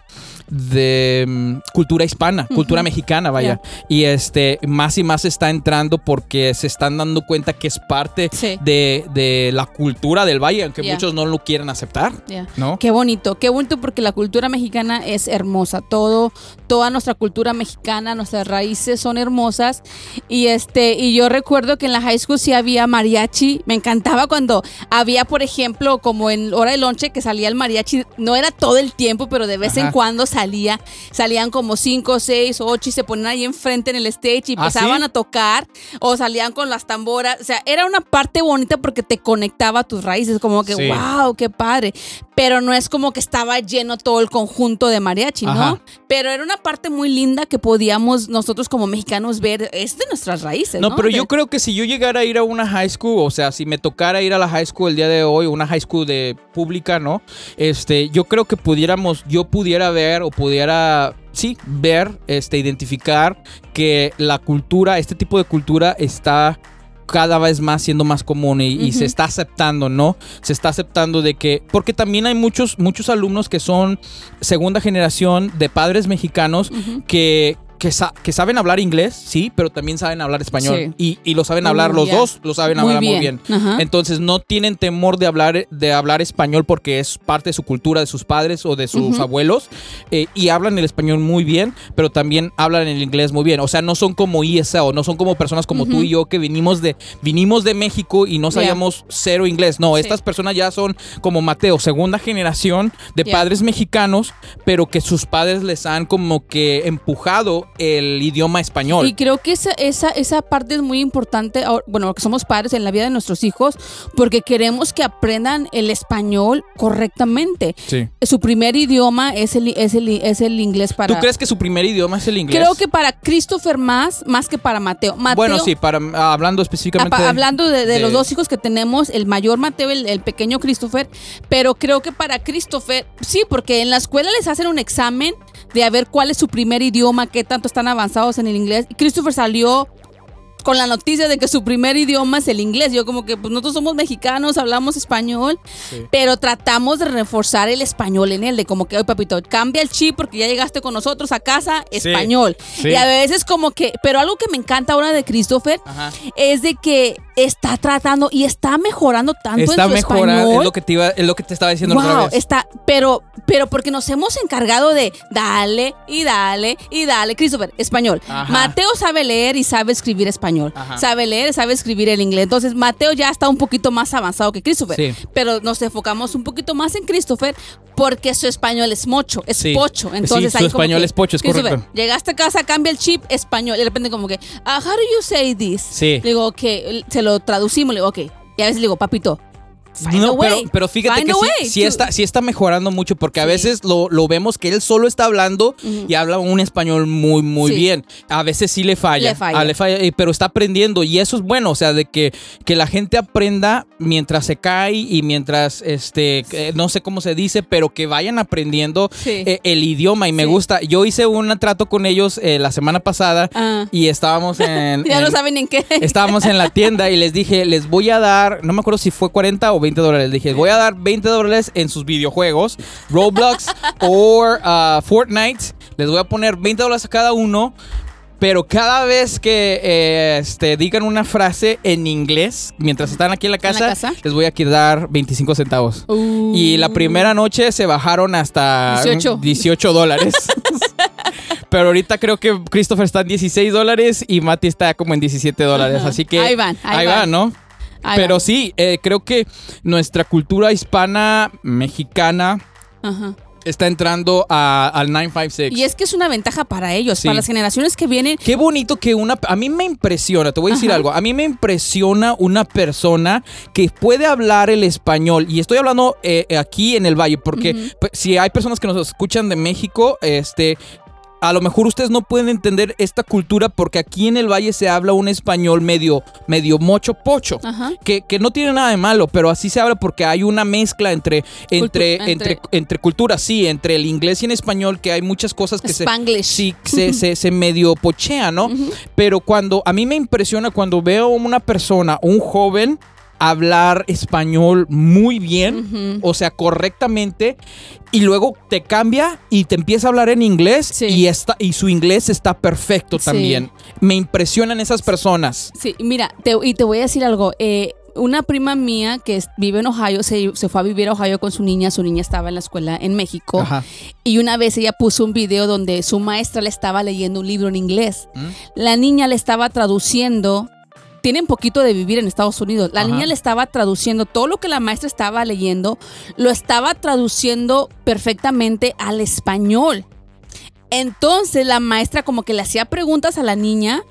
[SPEAKER 2] de mm, cultura hispana, cultura mexicana, vaya. Y este más y más está entrando porque se están dando cuenta que es parte
[SPEAKER 1] Sí.
[SPEAKER 2] de, de la cultura del valle, aunque muchos no lo quieren aceptar. ¿no?
[SPEAKER 1] Qué bonito, qué bonito porque la cultura mexicana es hermosa. Todo, toda nuestra cultura mexicana, nuestras raíces son hermosas. Y este, y yo recuerdo que en la high school sí había mariachi. Me encantaba cuando había, por ejemplo, como en hora de lonche que salía el mariachi. No era todo el tiempo, pero de vez en cuando salía, salían como cinco, seis, ocho y se ponían ahí enfrente en el stage y
[SPEAKER 2] ¿Ah,
[SPEAKER 1] empezaban
[SPEAKER 2] sí?
[SPEAKER 1] a tocar o salían con las tamboras. O sea, era una parte bonita porque te conectaba a tus raíces, como que,
[SPEAKER 2] Sí.
[SPEAKER 1] wow, qué padre. Pero no es como que estaba lleno todo el conjunto de mariachi, ¿no?
[SPEAKER 2] Ajá.
[SPEAKER 1] Pero era una parte muy linda que podíamos nosotros como mexicanos ver. Es de nuestras raíces, ¿no?
[SPEAKER 2] No, pero
[SPEAKER 1] De-
[SPEAKER 2] yo creo que si yo llegara a ir a una high school, o sea, si me tocara ir a la high school el día de hoy, una high school de pública, ¿no? Este, yo creo que pudiéramos, yo pudiera ver o pudiera, sí, ver, este, identificar que la cultura, este tipo de cultura está cada vez más siendo más común y, y se está aceptando, ¿no? Se está aceptando de que, porque también hay muchos, muchos alumnos que son segunda generación de padres mexicanos que, que, sa- que saben hablar inglés, sí, pero también saben hablar español. Y, y lo saben hablar los dos, lo saben
[SPEAKER 1] Muy
[SPEAKER 2] hablar muy
[SPEAKER 1] bien. Ajá.
[SPEAKER 2] Entonces no tienen temor de hablar, de hablar español porque es parte de su cultura, de sus padres o de sus abuelos. eh, y hablan el español muy bien, pero también hablan el inglés muy bien. O sea, no son como ESL, no son como personas como tú y yo que vinimos de, vinimos de México y no sabíamos cero inglés. No,
[SPEAKER 1] Sí.
[SPEAKER 2] estas personas ya son como Mateo, segunda generación de padres mexicanos, pero que sus padres les han como que empujado el idioma español.
[SPEAKER 1] Y creo que esa, esa, esa parte es muy importante, bueno, que somos padres en la vida de nuestros hijos, porque queremos que aprendan el español correctamente.
[SPEAKER 2] Sí.
[SPEAKER 1] Su primer idioma es el, es el, es el inglés para...
[SPEAKER 2] ¿Tú crees que su primer idioma es el inglés?
[SPEAKER 1] Creo que para Christopher más, más que para Mateo. Mateo
[SPEAKER 2] Bueno, sí, para hablando específicamente.
[SPEAKER 1] Apa- hablando de, de
[SPEAKER 2] de-
[SPEAKER 1] los dos hijos que tenemos, el mayor Mateo, el, el pequeño Christopher, pero creo que para Christopher, sí, porque en la escuela les hacen un examen de a ver cuál es su primer idioma, qué tanto están avanzados en el inglés. Christopher salió con la noticia de que su primer idioma es el inglés. Yo como que pues nosotros somos mexicanos, hablamos español, pero tratamos de reforzar el español en él, de como que, oye papito, cambia el chip porque ya llegaste con nosotros a casa, español.
[SPEAKER 2] sí.
[SPEAKER 1] Y a veces como que, pero algo que me encanta ahora de Christopher
[SPEAKER 2] Ajá.
[SPEAKER 1] es de que está tratando y está mejorando tanto
[SPEAKER 2] Está
[SPEAKER 1] en su
[SPEAKER 2] mejorando,
[SPEAKER 1] español.
[SPEAKER 2] es lo que te iba, es lo que te estaba diciendo la otra
[SPEAKER 1] Wow,
[SPEAKER 2] vez.
[SPEAKER 1] está, pero, pero porque nos hemos encargado de dale y dale y dale. Christopher, español.
[SPEAKER 2] Ajá.
[SPEAKER 1] Mateo sabe leer y sabe escribir español.
[SPEAKER 2] Ajá.
[SPEAKER 1] Sabe leer, sabe escribir el inglés. Entonces, Mateo ya está un poquito más avanzado que Christopher.
[SPEAKER 2] Sí.
[SPEAKER 1] Pero nos enfocamos un poquito más en Christopher porque su español es mocho, es
[SPEAKER 2] Sí.
[SPEAKER 1] pocho. Entonces,
[SPEAKER 2] Sí, su
[SPEAKER 1] ahí como
[SPEAKER 2] español
[SPEAKER 1] que,
[SPEAKER 2] es pocho, es correcto.
[SPEAKER 1] Llegaste a casa, cambia el chip, español. Y de repente como que, ah, how do you say this?
[SPEAKER 2] Sí.
[SPEAKER 1] Le digo, ok, se lo traducimos, le digo, ok. Y a veces le digo, papito, find a
[SPEAKER 2] No, pero,
[SPEAKER 1] way,
[SPEAKER 2] pero fíjate
[SPEAKER 1] find
[SPEAKER 2] que
[SPEAKER 1] a
[SPEAKER 2] sí, está, sí está mejorando mucho porque a veces lo, lo vemos que él solo está hablando y habla un español muy, muy
[SPEAKER 1] Sí.
[SPEAKER 2] bien. A veces sí le falla.
[SPEAKER 1] Le falla.
[SPEAKER 2] Ah, le falla, pero está aprendiendo y eso es bueno, o sea, de que, que la gente aprenda mientras se cae y mientras, este, eh, no sé cómo se dice, pero que vayan aprendiendo eh, el idioma y me gusta. Yo hice un trato con ellos eh, la semana pasada
[SPEAKER 1] Ah.
[SPEAKER 2] y estábamos en...
[SPEAKER 1] Ya no
[SPEAKER 2] en-
[SPEAKER 1] saben en qué.
[SPEAKER 2] Estábamos en la tienda y les dije, les voy a dar, no me acuerdo si fue 40 o 20 dólares. Dije, voy a dar 20 dólares en sus videojuegos, Roblox o uh, Fortnite. Les voy a poner 20 dólares a cada uno. Pero cada vez que eh, este, digan una frase en inglés, mientras están aquí en la
[SPEAKER 1] ¿En la
[SPEAKER 2] casa, les voy a dar 25 centavos.
[SPEAKER 1] Uh.
[SPEAKER 2] Y la primera noche se bajaron hasta
[SPEAKER 1] 18.
[SPEAKER 2] 18 dólares. Pero ahorita creo que Christopher está en 16 dólares y Mati está como en 17 dólares. Así que
[SPEAKER 1] Ahí van, ahí
[SPEAKER 2] van,
[SPEAKER 1] van.
[SPEAKER 2] ¿no?
[SPEAKER 1] Ahí
[SPEAKER 2] Pero sí, eh, creo que nuestra cultura hispana, mexicana,
[SPEAKER 1] Ajá.
[SPEAKER 2] está entrando a- al 956.
[SPEAKER 1] Y es que es una ventaja para ellos,
[SPEAKER 2] Sí.
[SPEAKER 1] para las generaciones que vienen.
[SPEAKER 2] Qué bonito que una... A mí me impresiona, te voy a decir
[SPEAKER 1] Ajá.
[SPEAKER 2] algo, a mí me impresiona una persona que puede hablar el español, y estoy hablando eh, aquí en el Valle, porque
[SPEAKER 1] Ujú.
[SPEAKER 2] pues, si hay personas que nos escuchan de México, este... A lo mejor ustedes no pueden entender esta cultura porque aquí en el Valle se habla un español medio, medio mocho pocho. Que, que no tiene nada de malo, pero así se habla porque hay una mezcla entre, entre,
[SPEAKER 1] Cultu-
[SPEAKER 2] entre,
[SPEAKER 1] entre-
[SPEAKER 2] entre culturas, sí, entre el inglés y en español, que hay muchas cosas que se, sí, se, se, se medio pochea, ¿no? Pero cuando a mí me impresiona cuando veo a una persona, un joven, hablar español muy bien, o sea, correctamente, y luego te cambia y te empieza a hablar en inglés
[SPEAKER 1] Sí.
[SPEAKER 2] y, está, y su inglés está perfecto
[SPEAKER 1] Sí.
[SPEAKER 2] también. Me impresionan esas personas.
[SPEAKER 1] Sí, mira, te- y te voy a decir algo. eh, una prima mía que vive en Ohio se, se fue a vivir a Ohio con su niña. Su niña estaba en la escuela en México.
[SPEAKER 2] Ajá.
[SPEAKER 1] Y una vez ella puso un video donde su maestra le estaba leyendo un libro en inglés.
[SPEAKER 2] ¿Mm?
[SPEAKER 1] La niña le estaba traduciendo. Tienen poquito de vivir en Estados Unidos. La
[SPEAKER 2] Ajá.
[SPEAKER 1] niña le estaba traduciendo todo lo que la maestra estaba leyendo, lo estaba traduciendo perfectamente al español. Entonces la maestra como que le hacía preguntas a la niña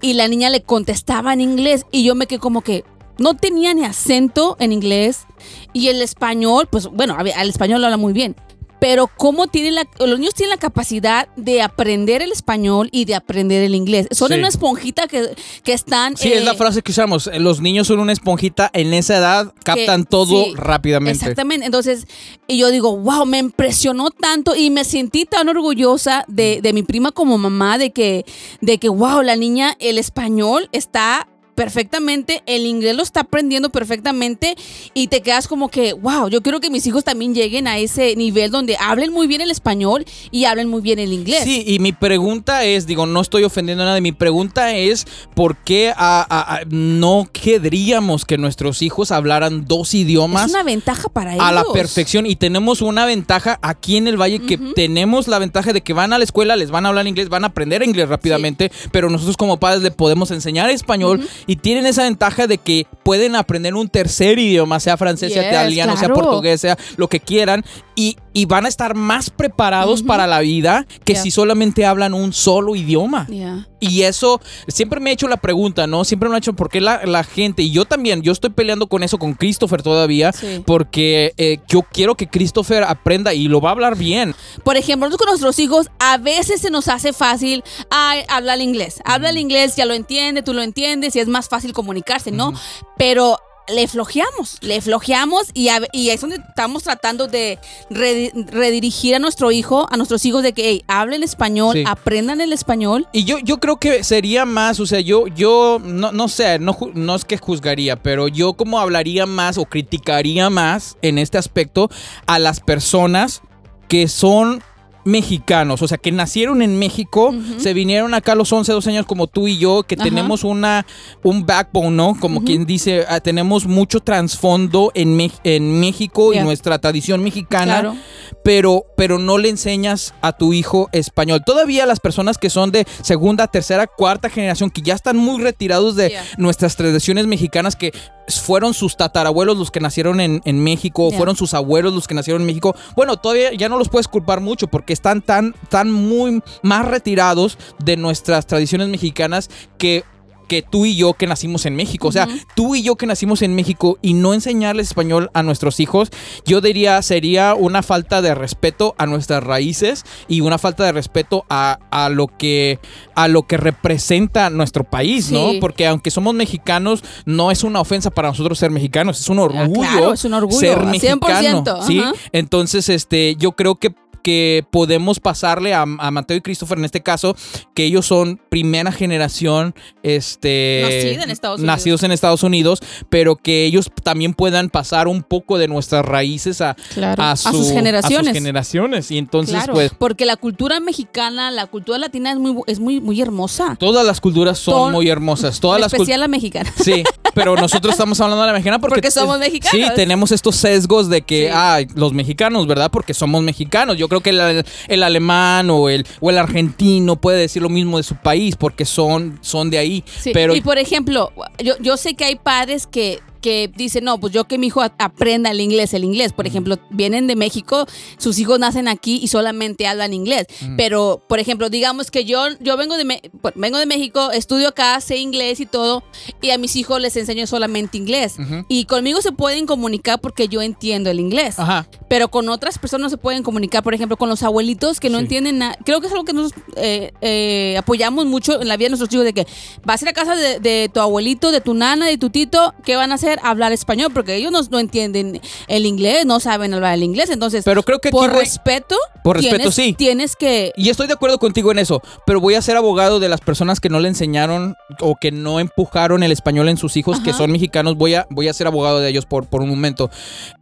[SPEAKER 1] y la niña le contestaba en inglés y yo me quedé como que no tenía ni acento en inglés y el español, pues bueno, al español lo habla muy bien. Pero cómo tienen la, los niños tienen la capacidad de aprender el español y de aprender el inglés. Son
[SPEAKER 2] Sí.
[SPEAKER 1] una esponjita que, que están...
[SPEAKER 2] Sí,
[SPEAKER 1] eh,
[SPEAKER 2] es la frase que usamos. Los niños son una esponjita en esa edad, captan
[SPEAKER 1] que-
[SPEAKER 2] todo
[SPEAKER 1] sí,
[SPEAKER 2] rápidamente.
[SPEAKER 1] Exactamente. Entonces, y yo digo, wow, me impresionó tanto y me sentí tan orgullosa de, de mi prima como mamá, de que, de que, wow, la niña, el español está perfectamente, el inglés lo está aprendiendo perfectamente y te quedas como que, wow, yo quiero que mis hijos también lleguen a ese nivel donde hablen muy bien el español y hablen muy bien el inglés.
[SPEAKER 2] Sí, y mi pregunta es, digo, no estoy ofendiendo a nadie, mi pregunta es, ¿por qué a- a- a- no querríamos que nuestros hijos hablaran dos idiomas
[SPEAKER 1] es una ventaja para ellos.
[SPEAKER 2] a la perfección? Y tenemos una ventaja aquí en el Valle que tenemos la ventaja de que van a la escuela, les van a hablar inglés, van a aprender inglés rápidamente, pero nosotros como padres le podemos enseñar español y tienen esa ventaja de que pueden aprender un tercer idioma, sea francés, sea italiano, sea portugués, sea lo que quieran, y, y van a estar más preparados para la vida que
[SPEAKER 1] Yeah.
[SPEAKER 2] si solamente hablan un solo idioma.
[SPEAKER 1] Yeah.
[SPEAKER 2] Y eso, siempre me he hecho la pregunta, ¿no? Siempre me ha hecho por qué la, la gente, y yo también, yo estoy peleando con eso con Christopher todavía,
[SPEAKER 1] Sí.
[SPEAKER 2] porque eh, yo quiero que Christopher aprenda y lo va a hablar bien.
[SPEAKER 1] Por ejemplo, con nuestros hijos a veces se nos hace fácil ay, hablar el inglés. Habla el inglés, ya lo entiende, tú lo entiendes y es más fácil comunicarse, ¿no? Pero le flojeamos, le flojeamos y, a- y es donde estamos tratando de redi- redirigir a nuestro hijo, a nuestros hijos de que hey, hablen español,
[SPEAKER 2] Sí.
[SPEAKER 1] aprendan el español.
[SPEAKER 2] Y yo, yo creo que sería más, o sea, yo, yo no, no sé, no, no es que juzgaría, pero yo como hablaría más o criticaría más en este aspecto a las personas que son mexicanos, o sea, que nacieron en México, se vinieron acá a los 11, 12 años como tú y yo, que
[SPEAKER 1] Ajá.
[SPEAKER 2] tenemos una un backbone, ¿no? Como quien dice, ah, tenemos mucho trasfondo en, en México
[SPEAKER 1] Yeah.
[SPEAKER 2] y nuestra tradición mexicana
[SPEAKER 1] Claro.
[SPEAKER 2] Pero, pero no le enseñas a tu hijo español. Todavía las personas que son de segunda, tercera, cuarta generación, que ya están muy retirados de
[SPEAKER 1] Yeah.
[SPEAKER 2] nuestras tradiciones mexicanas, que fueron sus tatarabuelos los que nacieron en, en México,
[SPEAKER 1] Yeah.
[SPEAKER 2] fueron sus abuelos los que nacieron en México. Bueno, todavía ya no los puedes culpar mucho porque están tan, tan muy más retirados de nuestras tradiciones mexicanas que que tú y yo que nacimos en México. O sea, tú y yo que nacimos en México y no enseñarles español a nuestros hijos, yo diría sería una falta de respeto a nuestras raíces y una falta de respeto a, a lo que a lo que representa nuestro país, ¿no? Porque aunque somos mexicanos, no es una ofensa para nosotros ser mexicanos, es un orgullo,
[SPEAKER 1] claro, es un orgullo,
[SPEAKER 2] ser
[SPEAKER 1] al
[SPEAKER 2] mexicano,
[SPEAKER 1] 100%,
[SPEAKER 2] ¿sí? Entonces, este, yo creo que que podemos pasarle a, a Mateo y Christopher en este caso, que ellos son primera generación, este,
[SPEAKER 1] Nacida en Estados Unidos.
[SPEAKER 2] nacidos en Estados Unidos, pero que ellos también puedan pasar un poco de nuestras raíces a,
[SPEAKER 1] Claro.
[SPEAKER 2] a,
[SPEAKER 1] A
[SPEAKER 2] su-
[SPEAKER 1] sus generaciones.
[SPEAKER 2] a sus generaciones. Y entonces,
[SPEAKER 1] Claro,
[SPEAKER 2] pues,
[SPEAKER 1] porque la cultura mexicana, la cultura latina es muy, es muy, muy hermosa.
[SPEAKER 2] todas las culturas son
[SPEAKER 1] Todo-
[SPEAKER 2] muy hermosas. Todas
[SPEAKER 1] en
[SPEAKER 2] las
[SPEAKER 1] especial la mexicana.
[SPEAKER 2] Sí, pero nosotros estamos hablando de la mexicana porque,
[SPEAKER 1] Porque somos mexicanos.
[SPEAKER 2] Sí, tenemos estos sesgos de que,
[SPEAKER 1] Sí.
[SPEAKER 2] ah, los mexicanos, ¿verdad? Porque somos mexicanos. Yo creo que el, el alemán o el, o el argentino puede decir lo mismo de su país porque son, son de ahí.
[SPEAKER 1] Sí,
[SPEAKER 2] Pero
[SPEAKER 1] y por ejemplo, yo, yo sé que hay padres que, que dicen, no, pues yo que mi hijo aprenda el inglés, el inglés. Por ejemplo, vienen de México, sus hijos nacen aquí y solamente hablan inglés. Pero, por ejemplo, digamos que yo, yo vengo, de Me- vengo de México, estudio acá, sé inglés y todo, y a mis hijos les enseño solamente inglés. Y conmigo se pueden comunicar porque yo entiendo el inglés.
[SPEAKER 2] Ajá.
[SPEAKER 1] Pero con otras personas no se pueden comunicar, por ejemplo, con los abuelitos que no
[SPEAKER 2] Sí.
[SPEAKER 1] entienden nada. Creo que es algo que nos eh, eh, apoyamos mucho en la vida de nuestros hijos, de que vas a ir a casa de, de tu abuelito, de tu nana, de tu tito, ¿qué van a hacer? Hablar español, porque ellos no, no entienden el inglés, no saben hablar el inglés. Entonces,
[SPEAKER 2] Pero creo que
[SPEAKER 1] por respeto,
[SPEAKER 2] por respeto,
[SPEAKER 1] tienes,
[SPEAKER 2] sí.
[SPEAKER 1] tienes que...
[SPEAKER 2] Y estoy de acuerdo contigo en eso, pero voy a ser abogado de las personas que no le enseñaron o que no empujaron el español en sus hijos, que son mexicanos. Voy a, voy a ser abogado de ellos por, por un momento.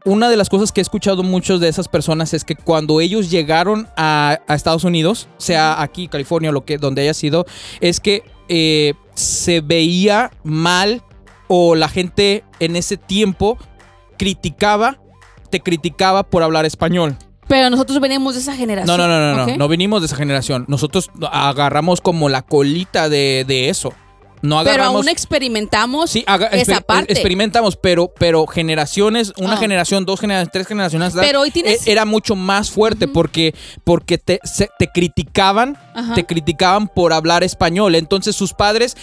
[SPEAKER 2] Una de las cosas que he escuchado muchos de esas personas es que cuando ellos llegaron a, a Estados Unidos, sea aquí, California, lo que, donde haya sido, es que eh, se veía mal o la gente en ese tiempo criticaba, te criticaba por hablar español.
[SPEAKER 1] Pero nosotros venimos de esa
[SPEAKER 2] No,
[SPEAKER 1] generación.
[SPEAKER 2] no, no, no,
[SPEAKER 1] ¿ok?
[SPEAKER 2] no, no venimos de esa generación. Nosotros agarramos como la colita de, de eso. no
[SPEAKER 1] Pero
[SPEAKER 2] agarramos...
[SPEAKER 1] aún experimentamos
[SPEAKER 2] Sí, haga-
[SPEAKER 1] esa parte.
[SPEAKER 2] experimentamos, pero, pero generaciones, una
[SPEAKER 1] Ah.
[SPEAKER 2] generación, dos generaciones, tres generaciones
[SPEAKER 1] Pero hoy tienes-
[SPEAKER 2] e- era mucho más fuerte porque, porque te, se- te criticaban, te criticaban por hablar español. Entonces sus padres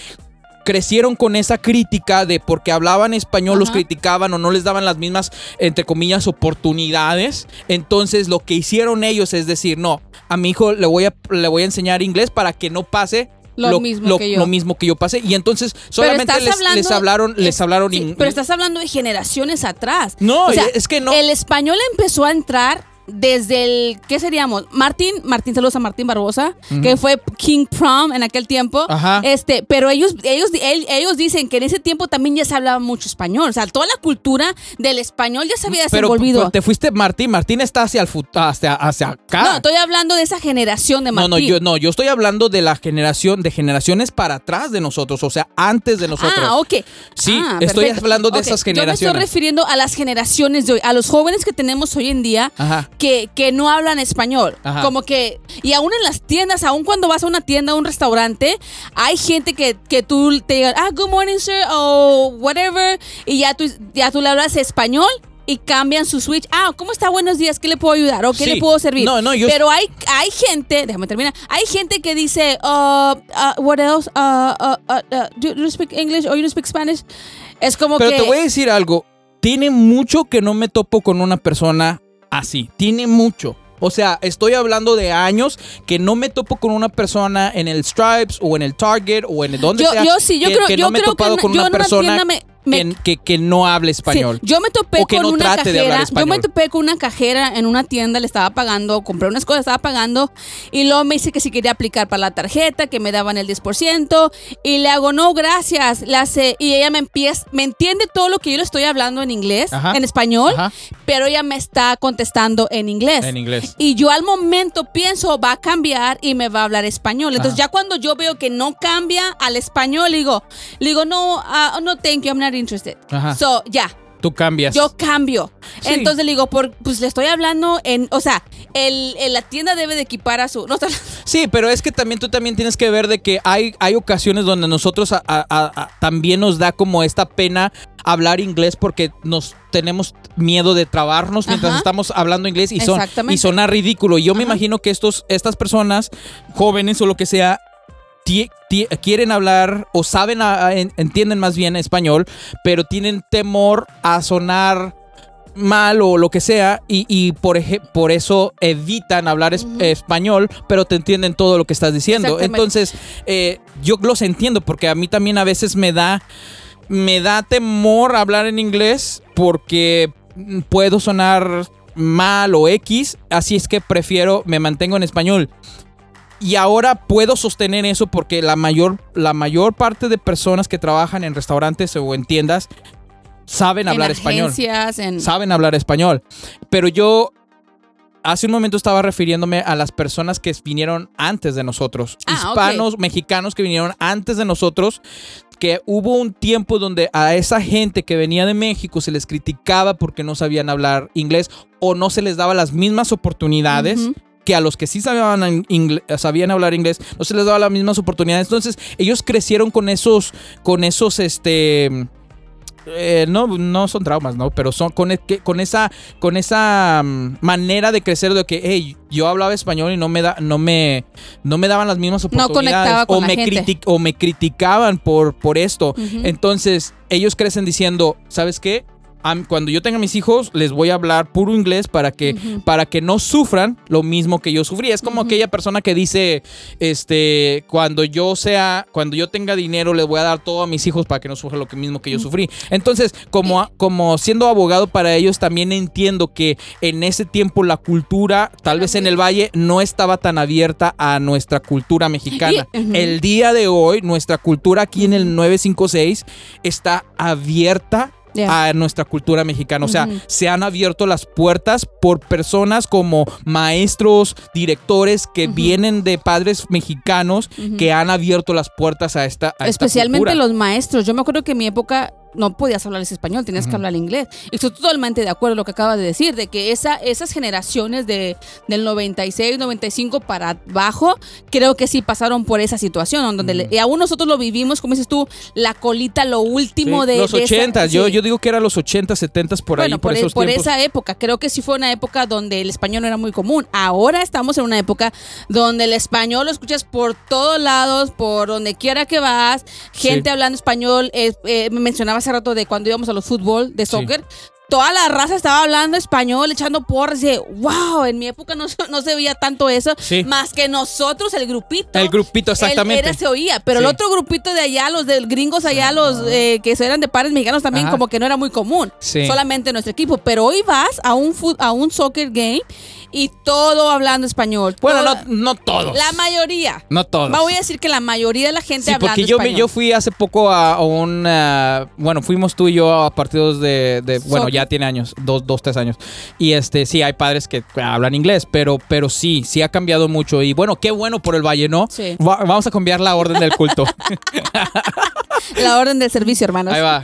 [SPEAKER 2] crecieron con esa crítica de porque hablaban español los criticaban o no les daban las mismas, entre comillas, oportunidades. Entonces lo que hicieron ellos es decir, no, a mi hijo le voy a, le voy a enseñar inglés para que no pase.
[SPEAKER 1] Lo mismo que yo.
[SPEAKER 2] lo mismo que yo pasé y entonces solamente les,
[SPEAKER 1] hablando-
[SPEAKER 2] les hablaron les
[SPEAKER 1] es-
[SPEAKER 2] hablaron
[SPEAKER 1] sí,
[SPEAKER 2] in-
[SPEAKER 1] pero estás hablando de generaciones atrás.
[SPEAKER 2] No,
[SPEAKER 1] O sea,
[SPEAKER 2] es que no.
[SPEAKER 1] El español empezó a entrar desde el, ¿qué seríamos? Martín, Martín, saludos a Martín Barbosa, que fue King Prom en aquel tiempo.
[SPEAKER 2] Ajá.
[SPEAKER 1] Este, pero ellos, ellos, ellos dicen que en ese tiempo también ya se hablaba mucho español. O sea, toda la cultura del español ya se había desenvolvido.
[SPEAKER 2] pero te fuiste Martín Martín está hacia el hacia, hacia acá
[SPEAKER 1] no, estoy hablando de esa generación de
[SPEAKER 2] No,
[SPEAKER 1] Martín.
[SPEAKER 2] no, yo, no, yo estoy hablando de la generación, de generaciones para atrás de nosotros, o sea, antes de nosotros.
[SPEAKER 1] Ah, ok.
[SPEAKER 2] Sí,
[SPEAKER 1] Ah,
[SPEAKER 2] estoy
[SPEAKER 1] perfecto.
[SPEAKER 2] hablando de esas
[SPEAKER 1] Yo me
[SPEAKER 2] generaciones.
[SPEAKER 1] estoy refiriendo a las generaciones de hoy, a los jóvenes que tenemos hoy en día
[SPEAKER 2] Ajá.
[SPEAKER 1] Que, que no hablan español.
[SPEAKER 2] Ajá.
[SPEAKER 1] Como que, y aún en las tiendas, aún cuando vas a una tienda, a un restaurante, hay gente que, que tú te digas, ah, good morning, sir, o whatever, y ya tú, ya tú le hablas español. Y cambian su switch. Ah, ¿cómo está? Buenos días. ¿Qué le puedo ayudar? ¿O qué
[SPEAKER 2] Sí.
[SPEAKER 1] le puedo servir?
[SPEAKER 2] No, no, yo-
[SPEAKER 1] Pero hay, hay gente, déjame terminar. Hay gente que dice, uh, uh, what else? Uh, uh, uh, uh, do you speak English or you speak Spanish? Es como
[SPEAKER 2] Pero
[SPEAKER 1] que.
[SPEAKER 2] te voy a decir algo, tiene mucho que no me topo con una persona así, tiene mucho. O sea, estoy hablando de años que no me topo con una persona en el Stripes o en el Target o en el donde
[SPEAKER 1] yo,
[SPEAKER 2] sea.
[SPEAKER 1] yo sí, yo
[SPEAKER 2] que,
[SPEAKER 1] creo,
[SPEAKER 2] que
[SPEAKER 1] yo
[SPEAKER 2] no me he topado
[SPEAKER 1] que
[SPEAKER 2] con
[SPEAKER 1] yo
[SPEAKER 2] una persona
[SPEAKER 1] me, me-
[SPEAKER 2] que, que- no hable español.
[SPEAKER 1] Sí, yo me topé
[SPEAKER 2] O que
[SPEAKER 1] con
[SPEAKER 2] no
[SPEAKER 1] una cajera. Yo me topé con una cajera en una tienda, le estaba pagando, compré unas cosas, estaba pagando. Y luego me dice que si quería aplicar para la tarjeta, que me daban el 10%. Y le hago, no, gracias. Le hace, y ella me empieza, me entiende todo lo que yo le estoy hablando en inglés,
[SPEAKER 2] Ajá.
[SPEAKER 1] en español,
[SPEAKER 2] Ajá.
[SPEAKER 1] pero ella me está contestando en inglés.
[SPEAKER 2] En inglés.
[SPEAKER 1] Y yo al momento pienso, va a cambiar y me va a hablar español. Entonces,
[SPEAKER 2] Ajá.
[SPEAKER 1] ya cuando yo veo que no cambia al español, digo, digo, no, ah, no, thank you, I'm not interested.
[SPEAKER 2] Ajá.
[SPEAKER 1] So, ya.
[SPEAKER 2] Tú cambias.
[SPEAKER 1] Yo cambio.
[SPEAKER 2] Sí.
[SPEAKER 1] Entonces le digo, por, pues le estoy hablando en, o sea, el, el- la tienda debe de equipar a su. No,
[SPEAKER 2] Sí, pero es que también tú también tienes que ver de que hay, hay ocasiones donde nosotros a- a- también nos da como esta pena hablar inglés porque nos tenemos miedo de trabarnos mientras
[SPEAKER 1] Ajá.
[SPEAKER 2] estamos hablando inglés y son y suena ridículo. Y yo me imagino que estos estas personas jóvenes o lo que sea quieren hablar o saben entienden más bien español, pero tienen temor a sonar mal o lo que sea y, y por, por eso evitan hablar es- español, pero te entienden todo lo que estás diciendo. Entonces, eh, yo los entiendo porque a mí también a veces me da, me da temor hablar en inglés porque puedo sonar mal o X, así es que prefiero, me mantengo en español. Y ahora puedo sostener eso porque la mayor, la mayor parte de personas que trabajan en restaurantes o en tiendas saben hablar
[SPEAKER 1] en
[SPEAKER 2] español
[SPEAKER 1] en.
[SPEAKER 2] saben hablar español. Pero yo hace un momento estaba refiriéndome a las personas que vinieron antes de nosotros.
[SPEAKER 1] Ah,
[SPEAKER 2] hispanos, mexicanos que vinieron antes de nosotros. Que hubo un tiempo donde a esa gente que venía de México se les criticaba porque no sabían hablar inglés o no se les daba las mismas oportunidades. Que a los que sí sabían, sabían hablar inglés no se les daba las mismas oportunidades. Entonces, ellos crecieron con esos, con esos, este, eh, no, no son traumas, ¿no? Pero son con, e- que- con esa, con esa mm, manera de crecer de que, hey, yo hablaba español y no me da, no me, no me daban las mismas
[SPEAKER 1] No
[SPEAKER 2] oportunidades
[SPEAKER 1] conectaba con
[SPEAKER 2] o
[SPEAKER 1] la
[SPEAKER 2] me
[SPEAKER 1] gente.
[SPEAKER 2] o me criticaban por, por esto. Entonces, ellos crecen diciendo, ¿sabes qué? Cuando yo tenga mis hijos, les voy a hablar puro inglés para que, para que no sufran lo mismo que yo sufrí. Es como aquella persona que dice, este, cuando yo sea, cuando yo tenga dinero, les voy a dar todo a mis hijos para que no sufran lo que mismo que yo sufrí. Entonces, como, como siendo abogado para ellos, también entiendo que en ese tiempo la cultura, tal vez en el valle, no estaba tan abierta a nuestra cultura mexicana. El día de hoy, nuestra cultura aquí en el 956 está abierta A nuestra cultura mexicana. O sea, se han abierto las puertas por personas como maestros, directores que vienen de padres mexicanos que han abierto las puertas a esta a esta
[SPEAKER 1] Especialmente
[SPEAKER 2] cultura.
[SPEAKER 1] los maestros. Yo me acuerdo que en mi época no podías hablarles español, tenías que hablar inglés. Y estoy totalmente de acuerdo con lo que acabas de decir, de que esa, esas generaciones de, del 96, 95 para abajo, creo que sí pasaron por esa situación, en donde le- y aún nosotros lo vivimos, como dices tú, la colita, lo último de...
[SPEAKER 2] los
[SPEAKER 1] de esa-
[SPEAKER 2] 80, yo,
[SPEAKER 1] sí.
[SPEAKER 2] yo digo que era los 80, 70 por
[SPEAKER 1] Bueno,
[SPEAKER 2] ahí, por,
[SPEAKER 1] por, e-
[SPEAKER 2] esos
[SPEAKER 1] por
[SPEAKER 2] tiempos.
[SPEAKER 1] esa época, creo que sí fue una época donde el español no era muy común. Ahora estamos en una época donde el español lo escuchas por todos lados, por donde quiera que vas, gente
[SPEAKER 2] Sí.
[SPEAKER 1] hablando español. eh, eh, me mencionaba hace rato de cuando íbamos a los fútbol, de
[SPEAKER 2] Sí.
[SPEAKER 1] Toda la raza estaba hablando español, echando porras. Y de, wow, en mi época no, se- no se veía tanto eso.
[SPEAKER 2] Sí.
[SPEAKER 1] Más que nosotros, el grupito.
[SPEAKER 2] El grupito,
[SPEAKER 1] el-
[SPEAKER 2] exactamente.
[SPEAKER 1] Era, se oía, pero el otro grupito de allá, los del gringos allá, los eh, que eran de pares mexicanos también,
[SPEAKER 2] Ajá.
[SPEAKER 1] como que no era muy común.
[SPEAKER 2] Sí.
[SPEAKER 1] Solamente nuestro equipo. Pero hoy vas a un, a un soccer game y todo hablando español.
[SPEAKER 2] Bueno,
[SPEAKER 1] Toda-
[SPEAKER 2] no, no todos.
[SPEAKER 1] La mayoría.
[SPEAKER 2] No todos.
[SPEAKER 1] Voy a decir que la mayoría de la gente
[SPEAKER 2] Sí,
[SPEAKER 1] hablando
[SPEAKER 2] porque yo,
[SPEAKER 1] español.
[SPEAKER 2] yo fui hace poco a, un... ah, bueno, fuimos tú y yo a partidos de... de- bueno,
[SPEAKER 1] Soccer.
[SPEAKER 2] Ya tiene años, dos, dos, tres años. Y este, sí, hay padres que hablan inglés, pero, pero sí, sí ha cambiado mucho. Y bueno, qué bueno por el Valle, ¿no?
[SPEAKER 1] Sí.
[SPEAKER 2] Va- vamos a cambiar la orden del culto.
[SPEAKER 1] La orden del servicio, hermanos.
[SPEAKER 2] Ahí va.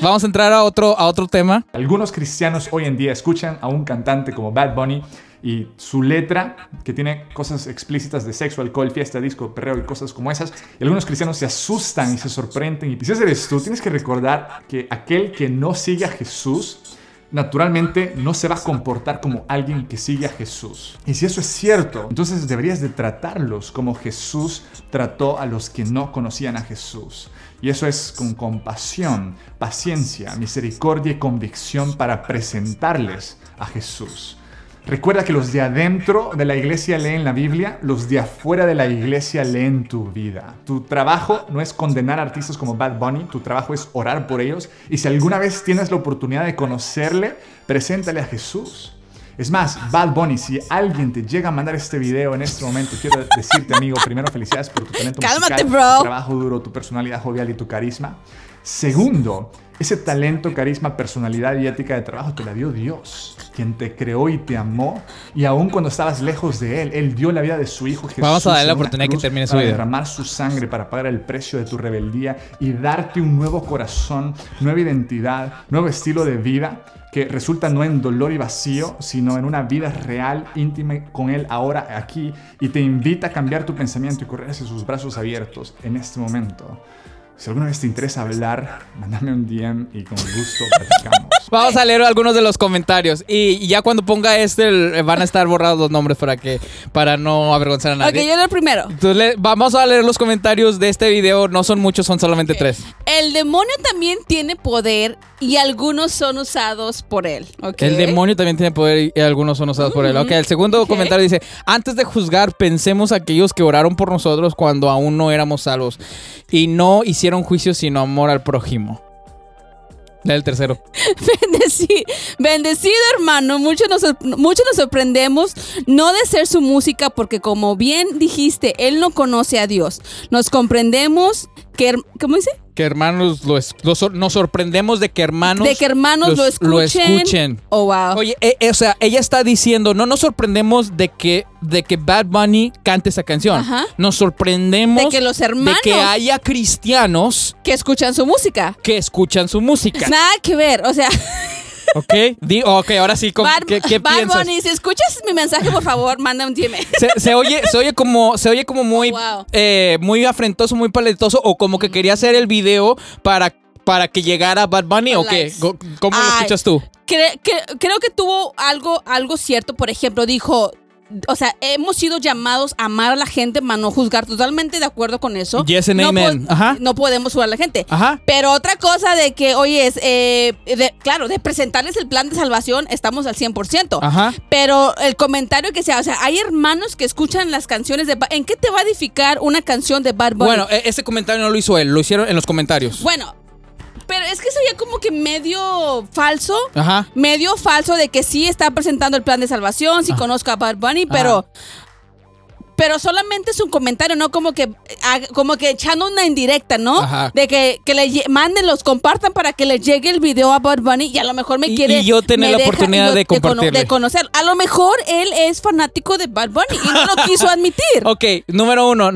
[SPEAKER 2] Vamos a entrar a otro, a otro tema.
[SPEAKER 7] Algunos cristianos hoy en día escuchan a un cantante como Bad Bunny y su letra, que tiene cosas explícitas de sexo, alcohol, fiesta, disco, perreo y cosas como esas, y algunos cristianos se asustan y se sorprenden. Y si eres tú, tienes que recordar que aquel que no sigue a Jesús, naturalmente no se va a comportar como alguien que sigue a Jesús. Y si eso es cierto, entonces deberías de tratarlos como Jesús trató a los que no conocían a Jesús. Y eso es con compasión, paciencia, misericordia y convicción para presentarles a Jesús. Recuerda que los de adentro de la iglesia leen la Biblia, los de afuera de la iglesia leen tu vida. Tu trabajo no es condenar a artistas como Bad Bunny, tu trabajo es orar por ellos. Y si alguna vez tienes la oportunidad de conocerle, preséntale a Jesús. Es más, Bad Bunny, si alguien te llega a mandar este video en este momento, quiero decirte, amigo, primero felicidades por tu talento
[SPEAKER 1] Cálmate,
[SPEAKER 7] musical,
[SPEAKER 1] bro.
[SPEAKER 7] tu trabajo duro, tu personalidad jovial y tu carisma. Segundo, ese talento, carisma, personalidad y ética de trabajo te la dio Dios, quien te creó y te amó. Y aun cuando estabas lejos de Él, Él dio la vida de su Hijo Jesús.
[SPEAKER 2] Vamos a darle la oportunidad que termine su
[SPEAKER 7] para derramar su sangre para pagar el precio de tu rebeldía y darte un nuevo corazón, nueva identidad, nuevo estilo de vida que resulta no en dolor y vacío, sino en una vida real, íntima con Él ahora, aquí, y te invita a cambiar tu pensamiento y correr hacia sus brazos abiertos en este momento. Si alguna vez te interesa hablar, mándame un DM y con gusto platicamos.
[SPEAKER 2] Vamos a leer algunos de los comentarios. Y, ya cuando ponga este, el- van a estar borrados los nombres para que para no avergonzar a
[SPEAKER 1] Ok,
[SPEAKER 2] nadie.
[SPEAKER 1] yo era el primero.
[SPEAKER 2] Entonces, vamos a leer los comentarios de este video. No son muchos, son solamente tres.
[SPEAKER 1] El demonio también tiene poder y algunos son usados por él. ¿ok?
[SPEAKER 2] El demonio también tiene poder y algunos son usados por él. Ok, el segundo
[SPEAKER 1] ok.
[SPEAKER 2] comentario dice: Antes de juzgar, pensemos aquellos que oraron por nosotros cuando aún no éramos salvos y no hicieron juicio sino amor al prójimo. Lee el tercero.
[SPEAKER 1] Bendeci- bendecido hermano, muchos nos, muchos nos sorprendemos no de ser su música porque como bien dijiste, él no conoce a Dios. Nos comprendemos que, ¿cómo dice?
[SPEAKER 2] Que hermanos lo es- lo nos sorprendemos de que hermanos,
[SPEAKER 1] de que hermanos lo
[SPEAKER 2] los-
[SPEAKER 1] escuchen.
[SPEAKER 2] lo escuchen.
[SPEAKER 1] Oh, wow.
[SPEAKER 2] Oye, eh, eh, o sea, ella está diciendo, no nos sorprendemos de que, de que Bad Bunny cante esa canción.
[SPEAKER 1] Ajá.
[SPEAKER 2] Nos sorprendemos
[SPEAKER 1] De que los hermanos-
[SPEAKER 2] de que haya cristianos
[SPEAKER 1] que escuchan su música.
[SPEAKER 2] que escuchan su música.
[SPEAKER 1] Nada que ver, o sea,
[SPEAKER 2] ¿Ok? Di- ok, ahora sí, ¿cómo-
[SPEAKER 1] Bad,
[SPEAKER 2] ¿qué, qué
[SPEAKER 1] Bad
[SPEAKER 2] piensas?
[SPEAKER 1] Bunny, si escuchas mi mensaje, por favor, manda un DM.
[SPEAKER 2] Se, se oye, se oye como, se oye como muy,
[SPEAKER 1] Oh, wow.
[SPEAKER 2] eh, muy afrentoso, muy paletoso, o como que quería hacer el video para, para que llegara Bad Bunny, ¿o qué? ¿Cómo lo
[SPEAKER 1] Ay.
[SPEAKER 2] escuchas tú?
[SPEAKER 1] Cre- cre- creo que tuvo algo, algo cierto. Por ejemplo, dijo. O sea, hemos sido llamados a amar a la gente, mas no juzgar. Totalmente de acuerdo con eso.
[SPEAKER 2] Yes and
[SPEAKER 1] no
[SPEAKER 2] amen.
[SPEAKER 1] po-
[SPEAKER 2] Ajá.
[SPEAKER 1] No podemos juzgar a la gente.
[SPEAKER 2] Ajá.
[SPEAKER 1] Pero otra cosa de que, oye, es, eh, de- claro, de presentarles el plan de salvación, estamos al 100%.
[SPEAKER 2] Ajá.
[SPEAKER 1] Pero el comentario que sea, o sea, hay hermanos que escuchan las canciones de... ¿En qué te va a edificar una canción de Bad Bunny?
[SPEAKER 2] Bueno, e- ese comentario no lo hizo él, lo hicieron en los comentarios.
[SPEAKER 1] Bueno, pero es que ya como que medio falso.
[SPEAKER 2] Ajá.
[SPEAKER 1] Medio falso de que sí está presentando el plan de salvación, sí
[SPEAKER 2] Ah.
[SPEAKER 1] conozco a Bad Bunny, pero pero solamente es un comentario, no como que ah, como que echando una indirecta, ¿no?
[SPEAKER 2] Ajá.
[SPEAKER 1] De que, que le manden, los compartan para que les llegue el video a Bad Bunny y a lo mejor me
[SPEAKER 2] Y-
[SPEAKER 1] quiere.
[SPEAKER 2] y yo tener la
[SPEAKER 1] deja-
[SPEAKER 2] oportunidad de compartirle.
[SPEAKER 1] De conocer. A lo mejor él es fanático de Bad Bunny y no lo quiso admitir.
[SPEAKER 2] Ok, número uno,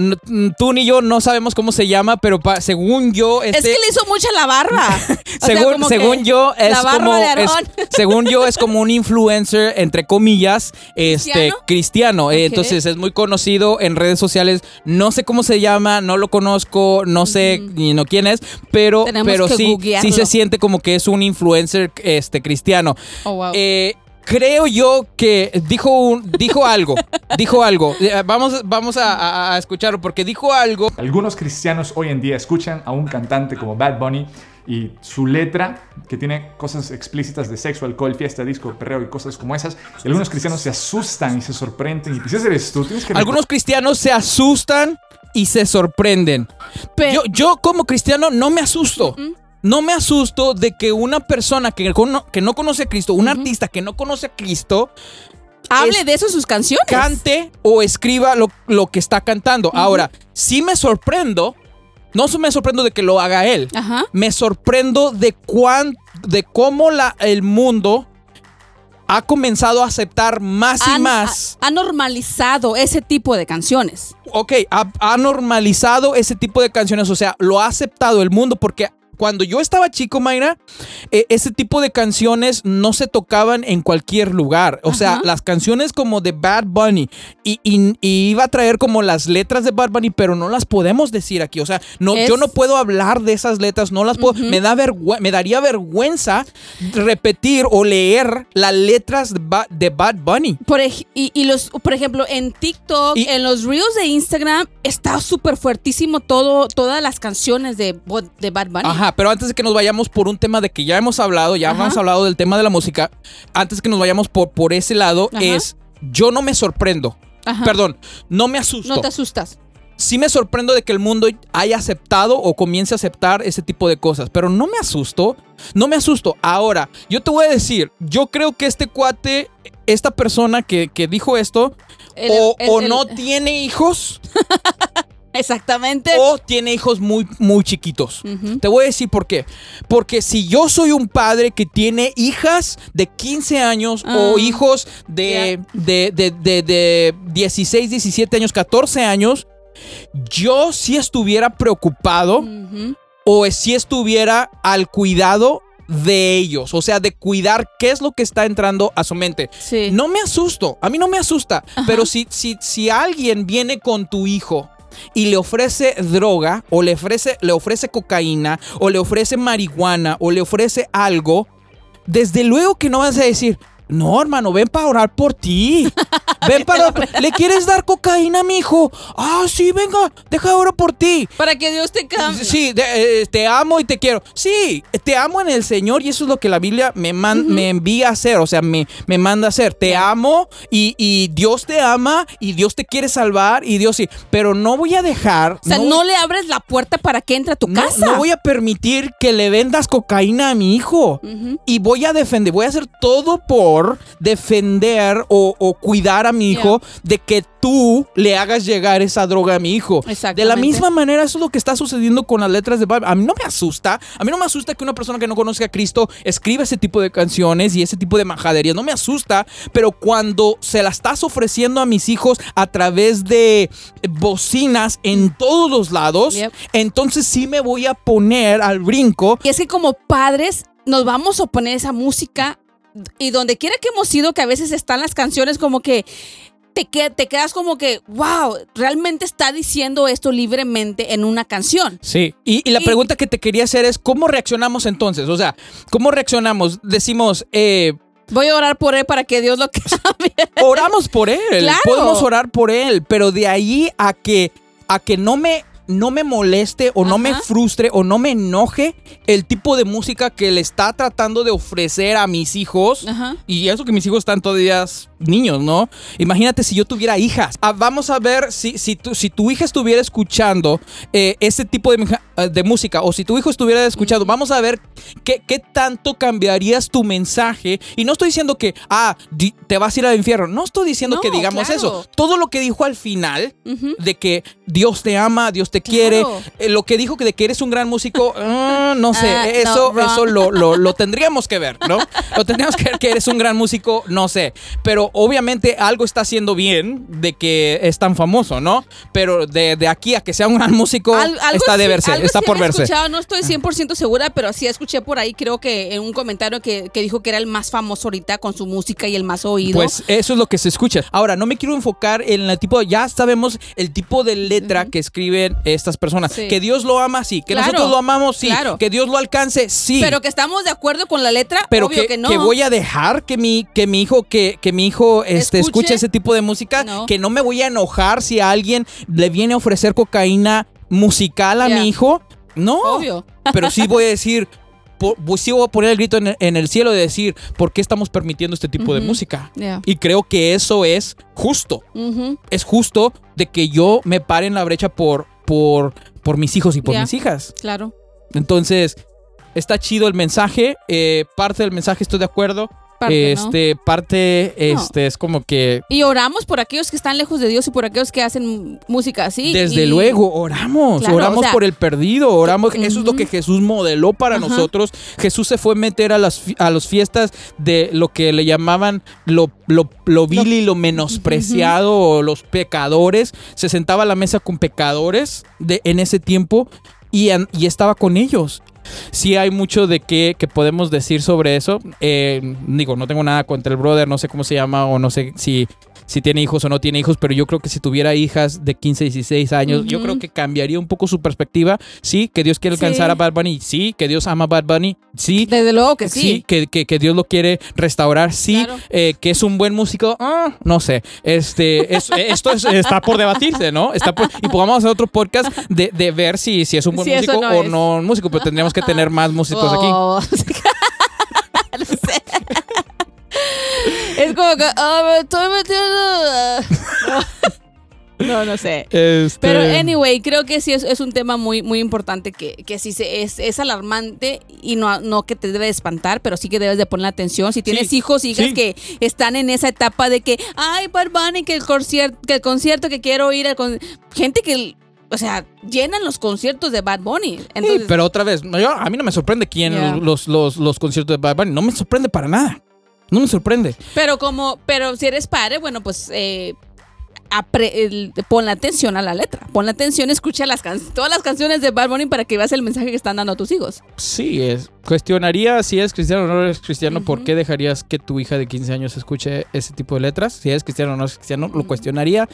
[SPEAKER 2] tú ni yo no sabemos cómo se llama, pero pa- según yo,
[SPEAKER 1] Es
[SPEAKER 2] este,
[SPEAKER 1] que le hizo mucha la barba. O sea,
[SPEAKER 2] según, según yo es
[SPEAKER 1] la barba
[SPEAKER 2] como
[SPEAKER 1] de
[SPEAKER 2] es- según yo es como un influencer entre comillas este
[SPEAKER 1] ¿Cristiano?
[SPEAKER 2] cristiano Eh, entonces es muy conocido en redes sociales no sé cómo se llama no lo conozco no sé ni no quién es pero
[SPEAKER 1] Tenemos
[SPEAKER 2] pero sí
[SPEAKER 1] googlearlo.
[SPEAKER 2] sí se siente como que es un influencer este cristiano
[SPEAKER 1] Oh, wow.
[SPEAKER 2] Eh, Creo yo que dijo un, dijo algo, dijo algo. Eh, Vamos, vamos a, a- a escucharlo porque dijo algo
[SPEAKER 7] Algunos cristianos hoy en día escuchan a un cantante como Bad Bunny y su letra, que tiene cosas explícitas de sexo, alcohol, fiesta, disco, perreo y cosas como esas, y algunos cristianos se asustan y se sorprenden. Y ese eres tú, tienes que...
[SPEAKER 2] Algunos cristianos se asustan y se sorprenden.
[SPEAKER 1] Pe-
[SPEAKER 2] yo, yo como cristiano no me asusto. No me asusto de que una persona que, que no conoce a Cristo, un artista que no conoce a Cristo,
[SPEAKER 1] Hable
[SPEAKER 2] es-
[SPEAKER 1] de eso en sus canciones.
[SPEAKER 2] cante o escriba lo, lo que está cantando. Ahora, sí me sorprendo, no me sorprendo de que lo haga él,
[SPEAKER 1] Ajá.
[SPEAKER 2] me sorprendo de cuán, de cómo la, el mundo ha comenzado a aceptar más y más.
[SPEAKER 1] Ha, ha normalizado ese tipo de canciones.
[SPEAKER 2] ok, ha, ha normalizado ese tipo de canciones, o sea, lo ha aceptado el mundo porque cuando yo estaba chico, Mayra, eh, ese tipo de canciones no se tocaban en cualquier lugar. O sea, las canciones como de Bad Bunny y, y- y iba a traer como las letras de Bad Bunny, pero no las podemos decir aquí. O sea, no,
[SPEAKER 1] Es-
[SPEAKER 2] yo no puedo hablar de esas letras, no las puedo. me, da me daría vergüenza repetir o leer las letras de, Ba- de Bad Bunny.
[SPEAKER 1] Por, y, y los, por ejemplo, en TikTok,
[SPEAKER 2] Y-
[SPEAKER 1] en los reels de Instagram, está súper fuertísimo todo, todas las canciones de, de Bad Bunny.
[SPEAKER 2] Ajá, pero antes de que nos vayamos por un tema de que ya hemos hablado, ya
[SPEAKER 1] Ajá.
[SPEAKER 2] hemos hablado del tema de la música, antes que nos vayamos por, por ese lado,
[SPEAKER 1] Ajá.
[SPEAKER 2] es yo no me sorprendo.
[SPEAKER 1] Ajá.
[SPEAKER 2] Perdón, no me asusto.
[SPEAKER 1] No te asustas.
[SPEAKER 2] Sí me sorprendo de que el mundo haya aceptado o comience a aceptar ese tipo de cosas, pero no me asusto, no me asusto. Ahora, yo te voy a decir, yo creo que este cuate, esta persona que, que dijo esto,
[SPEAKER 1] El-
[SPEAKER 2] o,
[SPEAKER 1] el-
[SPEAKER 2] o
[SPEAKER 1] el-
[SPEAKER 2] no tiene hijos,
[SPEAKER 1] Exactamente.
[SPEAKER 2] o tiene hijos muy, muy chiquitos. Te voy a decir por qué. Porque si yo soy un padre que tiene hijas de 15 años o
[SPEAKER 1] Ah,
[SPEAKER 2] hijos de, de, de, de- de 16, 17 años, 14 años, yo sí estuviera preocupado o si estuviera al cuidado de ellos. O sea, de cuidar qué es lo que está entrando a su mente.
[SPEAKER 1] Sí.
[SPEAKER 2] No me asusto, a mí no me asusta, pero si, si, si alguien viene con tu hijo y le ofrece droga o le ofrece, le ofrece cocaína o le ofrece marihuana o le ofrece algo, desde luego que no vas a decir, no, hermano, ven para orar por ti. Ven para... ¿Le quieres dar cocaína a mi hijo? Ah, sí, venga, deja oro por ti.
[SPEAKER 1] Para que Dios te cambie.
[SPEAKER 2] Sí, de- eh, te amo y te quiero. Sí, te amo en el Señor y eso es lo que la Biblia me, man- me envía a hacer, o sea, me, me manda a hacer. Te amo y, y Dios te ama y Dios te quiere salvar y Dios sí, pero no voy a dejar...
[SPEAKER 1] O sea, no, le abres la puerta para que entre a tu
[SPEAKER 2] no-
[SPEAKER 1] casa.
[SPEAKER 2] no voy a permitir que le vendas cocaína a mi hijo. Y voy a defender, voy a hacer todo por defender o, o cuidar a mi hijo de que tú le hagas llegar esa droga a mi hijo. De la misma manera, eso es lo que está sucediendo con las letras de Bible. A mí no me asusta. A mí no me asusta que una persona que no conozca a Cristo escriba ese tipo de canciones y ese tipo de majaderías. No me asusta, pero cuando se la estás ofreciendo a mis hijos a través de bocinas en todos los lados,
[SPEAKER 1] Yep.
[SPEAKER 2] entonces sí me voy a poner al brinco
[SPEAKER 1] Y es que como padres nos vamos a oponer esa música y donde quiera que hemos ido, que a veces están las canciones como que te, te quedas como que, wow, realmente está diciendo esto libremente en una canción.
[SPEAKER 2] Sí, y, y la
[SPEAKER 1] Y-
[SPEAKER 2] pregunta que te quería hacer es, ¿cómo reaccionamos entonces? O sea, ¿cómo reaccionamos? Decimos, eh,
[SPEAKER 1] Voy a orar por él para que Dios lo cambie.
[SPEAKER 2] oramos por él,
[SPEAKER 1] Claro.
[SPEAKER 2] podemos orar por él, pero de ahí a que, a que no me no me moleste o no me frustre o no me enoje el tipo de música que le está tratando de ofrecer a mis hijos.
[SPEAKER 1] Ajá.
[SPEAKER 2] Y eso que mis hijos están todavía niños, ¿no? Imagínate si yo tuviera hijas. Ah, vamos a ver si, si, tu, si tu hija estuviera escuchando eh, ese tipo de, eh, de música o si tu hijo estuviera escuchando, vamos a ver qué, qué tanto cambiarías tu mensaje. Y no estoy diciendo que, ah, di- te vas a ir al infierno. No estoy diciendo
[SPEAKER 1] No,
[SPEAKER 2] que digamos
[SPEAKER 1] claro.
[SPEAKER 2] eso. Todo lo que dijo al final de que Dios te ama, Dios te
[SPEAKER 1] Claro.
[SPEAKER 2] quiere, eh, lo que dijo que de que eres un gran músico, ah, no sé,
[SPEAKER 1] Ah,
[SPEAKER 2] eso,
[SPEAKER 1] no,
[SPEAKER 2] eso lo, lo- lo tendríamos que ver, ¿no? Lo tendríamos que ver que eres un gran músico, no sé. Pero obviamente algo está haciendo bien de que es tan famoso, ¿no? Pero de, de aquí a que sea un gran músico,
[SPEAKER 1] Al- algo
[SPEAKER 2] está de
[SPEAKER 1] sí-
[SPEAKER 2] verse,
[SPEAKER 1] algo
[SPEAKER 2] está
[SPEAKER 1] sí
[SPEAKER 2] por verse.
[SPEAKER 1] escuchado, no estoy 100% segura, pero sí escuché por ahí, creo que en un comentario que, que dijo que era el más famoso ahorita con su música y el más oído.
[SPEAKER 2] Pues eso es lo que se escucha. Ahora, no me quiero enfocar en el tipo, ya sabemos el tipo de letra que escriben estas personas.
[SPEAKER 1] Sí.
[SPEAKER 2] Que Dios lo ama, sí. Que
[SPEAKER 1] Claro,
[SPEAKER 2] nosotros lo amamos, sí.
[SPEAKER 1] claro.
[SPEAKER 2] Que Dios lo alcance, sí.
[SPEAKER 1] pero que estamos de acuerdo con la letra,
[SPEAKER 2] pero
[SPEAKER 1] obvio
[SPEAKER 2] que,
[SPEAKER 1] que, no.
[SPEAKER 2] que voy a dejar que mi, que mi hijo, que, que mi hijo este,
[SPEAKER 1] Escuche.
[SPEAKER 2] escuche ese tipo de música,
[SPEAKER 1] No.
[SPEAKER 2] que no me voy a enojar si a alguien le viene a ofrecer cocaína musical a mi hijo. No.
[SPEAKER 1] Obvio.
[SPEAKER 2] Pero sí voy a decir, sí voy a poner el grito en el, en el cielo de decir, ¿por qué estamos permitiendo este tipo de música? Y creo que eso es justo. Es justo de que yo me pare en la brecha por, por, por mis hijos y por mis hijas.
[SPEAKER 1] Claro.
[SPEAKER 2] Entonces, está chido el mensaje. eh, parte del mensaje estoy de acuerdo.
[SPEAKER 1] Parte, ¿no?
[SPEAKER 2] este, parte,
[SPEAKER 1] No.
[SPEAKER 2] este, es como que.
[SPEAKER 1] Y oramos por aquellos que están lejos de Dios y por aquellos que hacen música así.
[SPEAKER 2] Desde
[SPEAKER 1] y-
[SPEAKER 2] luego, oramos,
[SPEAKER 1] Claro,
[SPEAKER 2] oramos
[SPEAKER 1] o sea,
[SPEAKER 2] por el perdido, oramos, eso es lo que Jesús modeló para nosotros. Jesús se fue a meter a las, a las fiestas de lo que le llamaban lo, lo, lo vil y lo menospreciado o los pecadores. Se sentaba a la mesa con pecadores de, en ese tiempo y, y estaba con ellos. Sí hay mucho de qué que podemos decir sobre eso. Eh, digo, no tengo nada contra el brother, no sé cómo se llama o no sé si, si tiene hijos o no tiene hijos, pero yo creo que si tuviera hijas de 15, 16 años, yo creo que cambiaría un poco su perspectiva. Sí, que Dios quiere
[SPEAKER 1] Sí.
[SPEAKER 2] alcanzar a Bad Bunny. Sí, que Dios ama a Bad Bunny. Sí.
[SPEAKER 1] Desde luego que sí.
[SPEAKER 2] que, que- que Dios lo quiere restaurar, sí,
[SPEAKER 1] Claro.
[SPEAKER 2] eh, que es un buen músico, ah, no sé, este, es- esto es- está por debatirse, ¿no? Está por- y podamos hacer otro podcast de, de ver si, si es un buen
[SPEAKER 1] Si
[SPEAKER 2] músico
[SPEAKER 1] no
[SPEAKER 2] o
[SPEAKER 1] es.
[SPEAKER 2] no un músico, pero tendríamos que tener más músicos aquí.
[SPEAKER 1] Oh. No sé. Es como que, ah, me estoy metiendo. No, no sé.
[SPEAKER 2] Este,
[SPEAKER 1] Pero anyway, creo que sí es, es un tema muy, muy importante que, que sí se, es, es alarmante y no, no que te debe de espantar, pero sí que debes de poner atención. Si tienes
[SPEAKER 2] Sí,
[SPEAKER 1] hijos, hijas
[SPEAKER 2] sí.
[SPEAKER 1] que están en esa etapa de que, ay, Bad Bunny, que el concierto, que el concierto que quiero ir, al con-". gente que, o sea, llenan los conciertos de Bad Bunny. Entonces,
[SPEAKER 2] Sí, pero otra vez, yo- a mí no me sorprende quién
[SPEAKER 1] Yeah.
[SPEAKER 2] los, los, los conciertos de Bad Bunny, no me sorprende para nada. No me sorprende.
[SPEAKER 1] Pero como, pero si eres padre, bueno, pues eh, apre- el- ponle atención a la letra. Ponle atención, escucha las todas las canciones de Bad Bunny para que veas el mensaje que están dando a tus hijos.
[SPEAKER 2] Sí, es. Cuestionaría si eres cristiano o no eres cristiano, ¿por
[SPEAKER 1] Ujú.
[SPEAKER 2] qué dejarías que tu hija de 15 años escuche ese tipo de letras? Si eres cristiano o no eres cristiano, lo cuestionaría.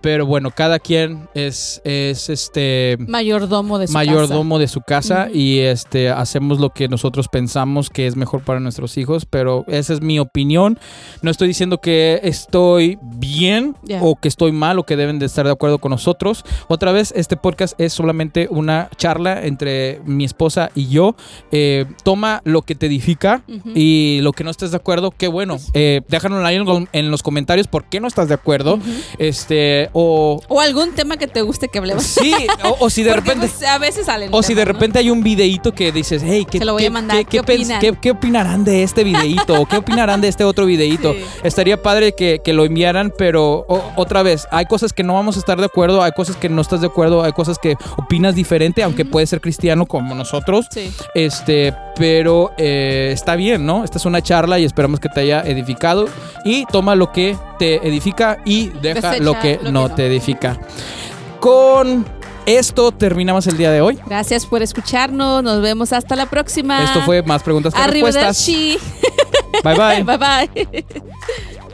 [SPEAKER 2] Pero bueno, cada quien es, es este
[SPEAKER 1] Mayordomo de su
[SPEAKER 2] mayordomo de su casa
[SPEAKER 1] Ujú.
[SPEAKER 2] y este hacemos lo que nosotros pensamos que es mejor para nuestros hijos, pero esa es mi opinión. No estoy diciendo que estoy bien
[SPEAKER 1] Ya.
[SPEAKER 2] o que estoy mal o que deben de estar de acuerdo con nosotros. Otra vez, este podcast es solamente una charla entre mi esposa y yo. Eh, toma lo que te edifica y lo que no estés de acuerdo, qué bueno. Eh, déjanos ahí en los- en los comentarios por qué no estás de acuerdo. Este, o...
[SPEAKER 1] O algún tema que te guste que hablemos.
[SPEAKER 2] Sí, o, o si de
[SPEAKER 1] Porque,
[SPEAKER 2] repente...
[SPEAKER 1] pues, a veces salen.
[SPEAKER 2] O si de
[SPEAKER 1] ¿no?
[SPEAKER 2] repente hay un videíto que dices, hey, ¿qué,
[SPEAKER 1] lo voy
[SPEAKER 2] qué-
[SPEAKER 1] a mandar,
[SPEAKER 2] qué-
[SPEAKER 1] ¿qué opinan?
[SPEAKER 2] qué- qué opinarán de este videíto? ¿O ¿Qué opinarán de este otro videíto?
[SPEAKER 1] Sí.
[SPEAKER 2] Estaría padre que, que lo enviaran, pero o- otra vez, hay cosas que no vamos a estar de acuerdo, hay cosas que no estás de acuerdo, hay cosas que opinas diferente, aunque puedes ser cristiano como nosotros.
[SPEAKER 1] Sí.
[SPEAKER 2] Este, pero eh, está bien, ¿no? Esta es una charla y esperamos que te haya edificado. Y toma lo que te edifica y deja
[SPEAKER 1] Desecha
[SPEAKER 2] lo que
[SPEAKER 1] lo que
[SPEAKER 2] no
[SPEAKER 1] no.
[SPEAKER 2] te edifica. Con esto terminamos el día de hoy.
[SPEAKER 1] Gracias por escucharnos. Nos vemos hasta la próxima.
[SPEAKER 2] Esto fue más preguntas que respuestas. Bye bye.
[SPEAKER 1] bye bye.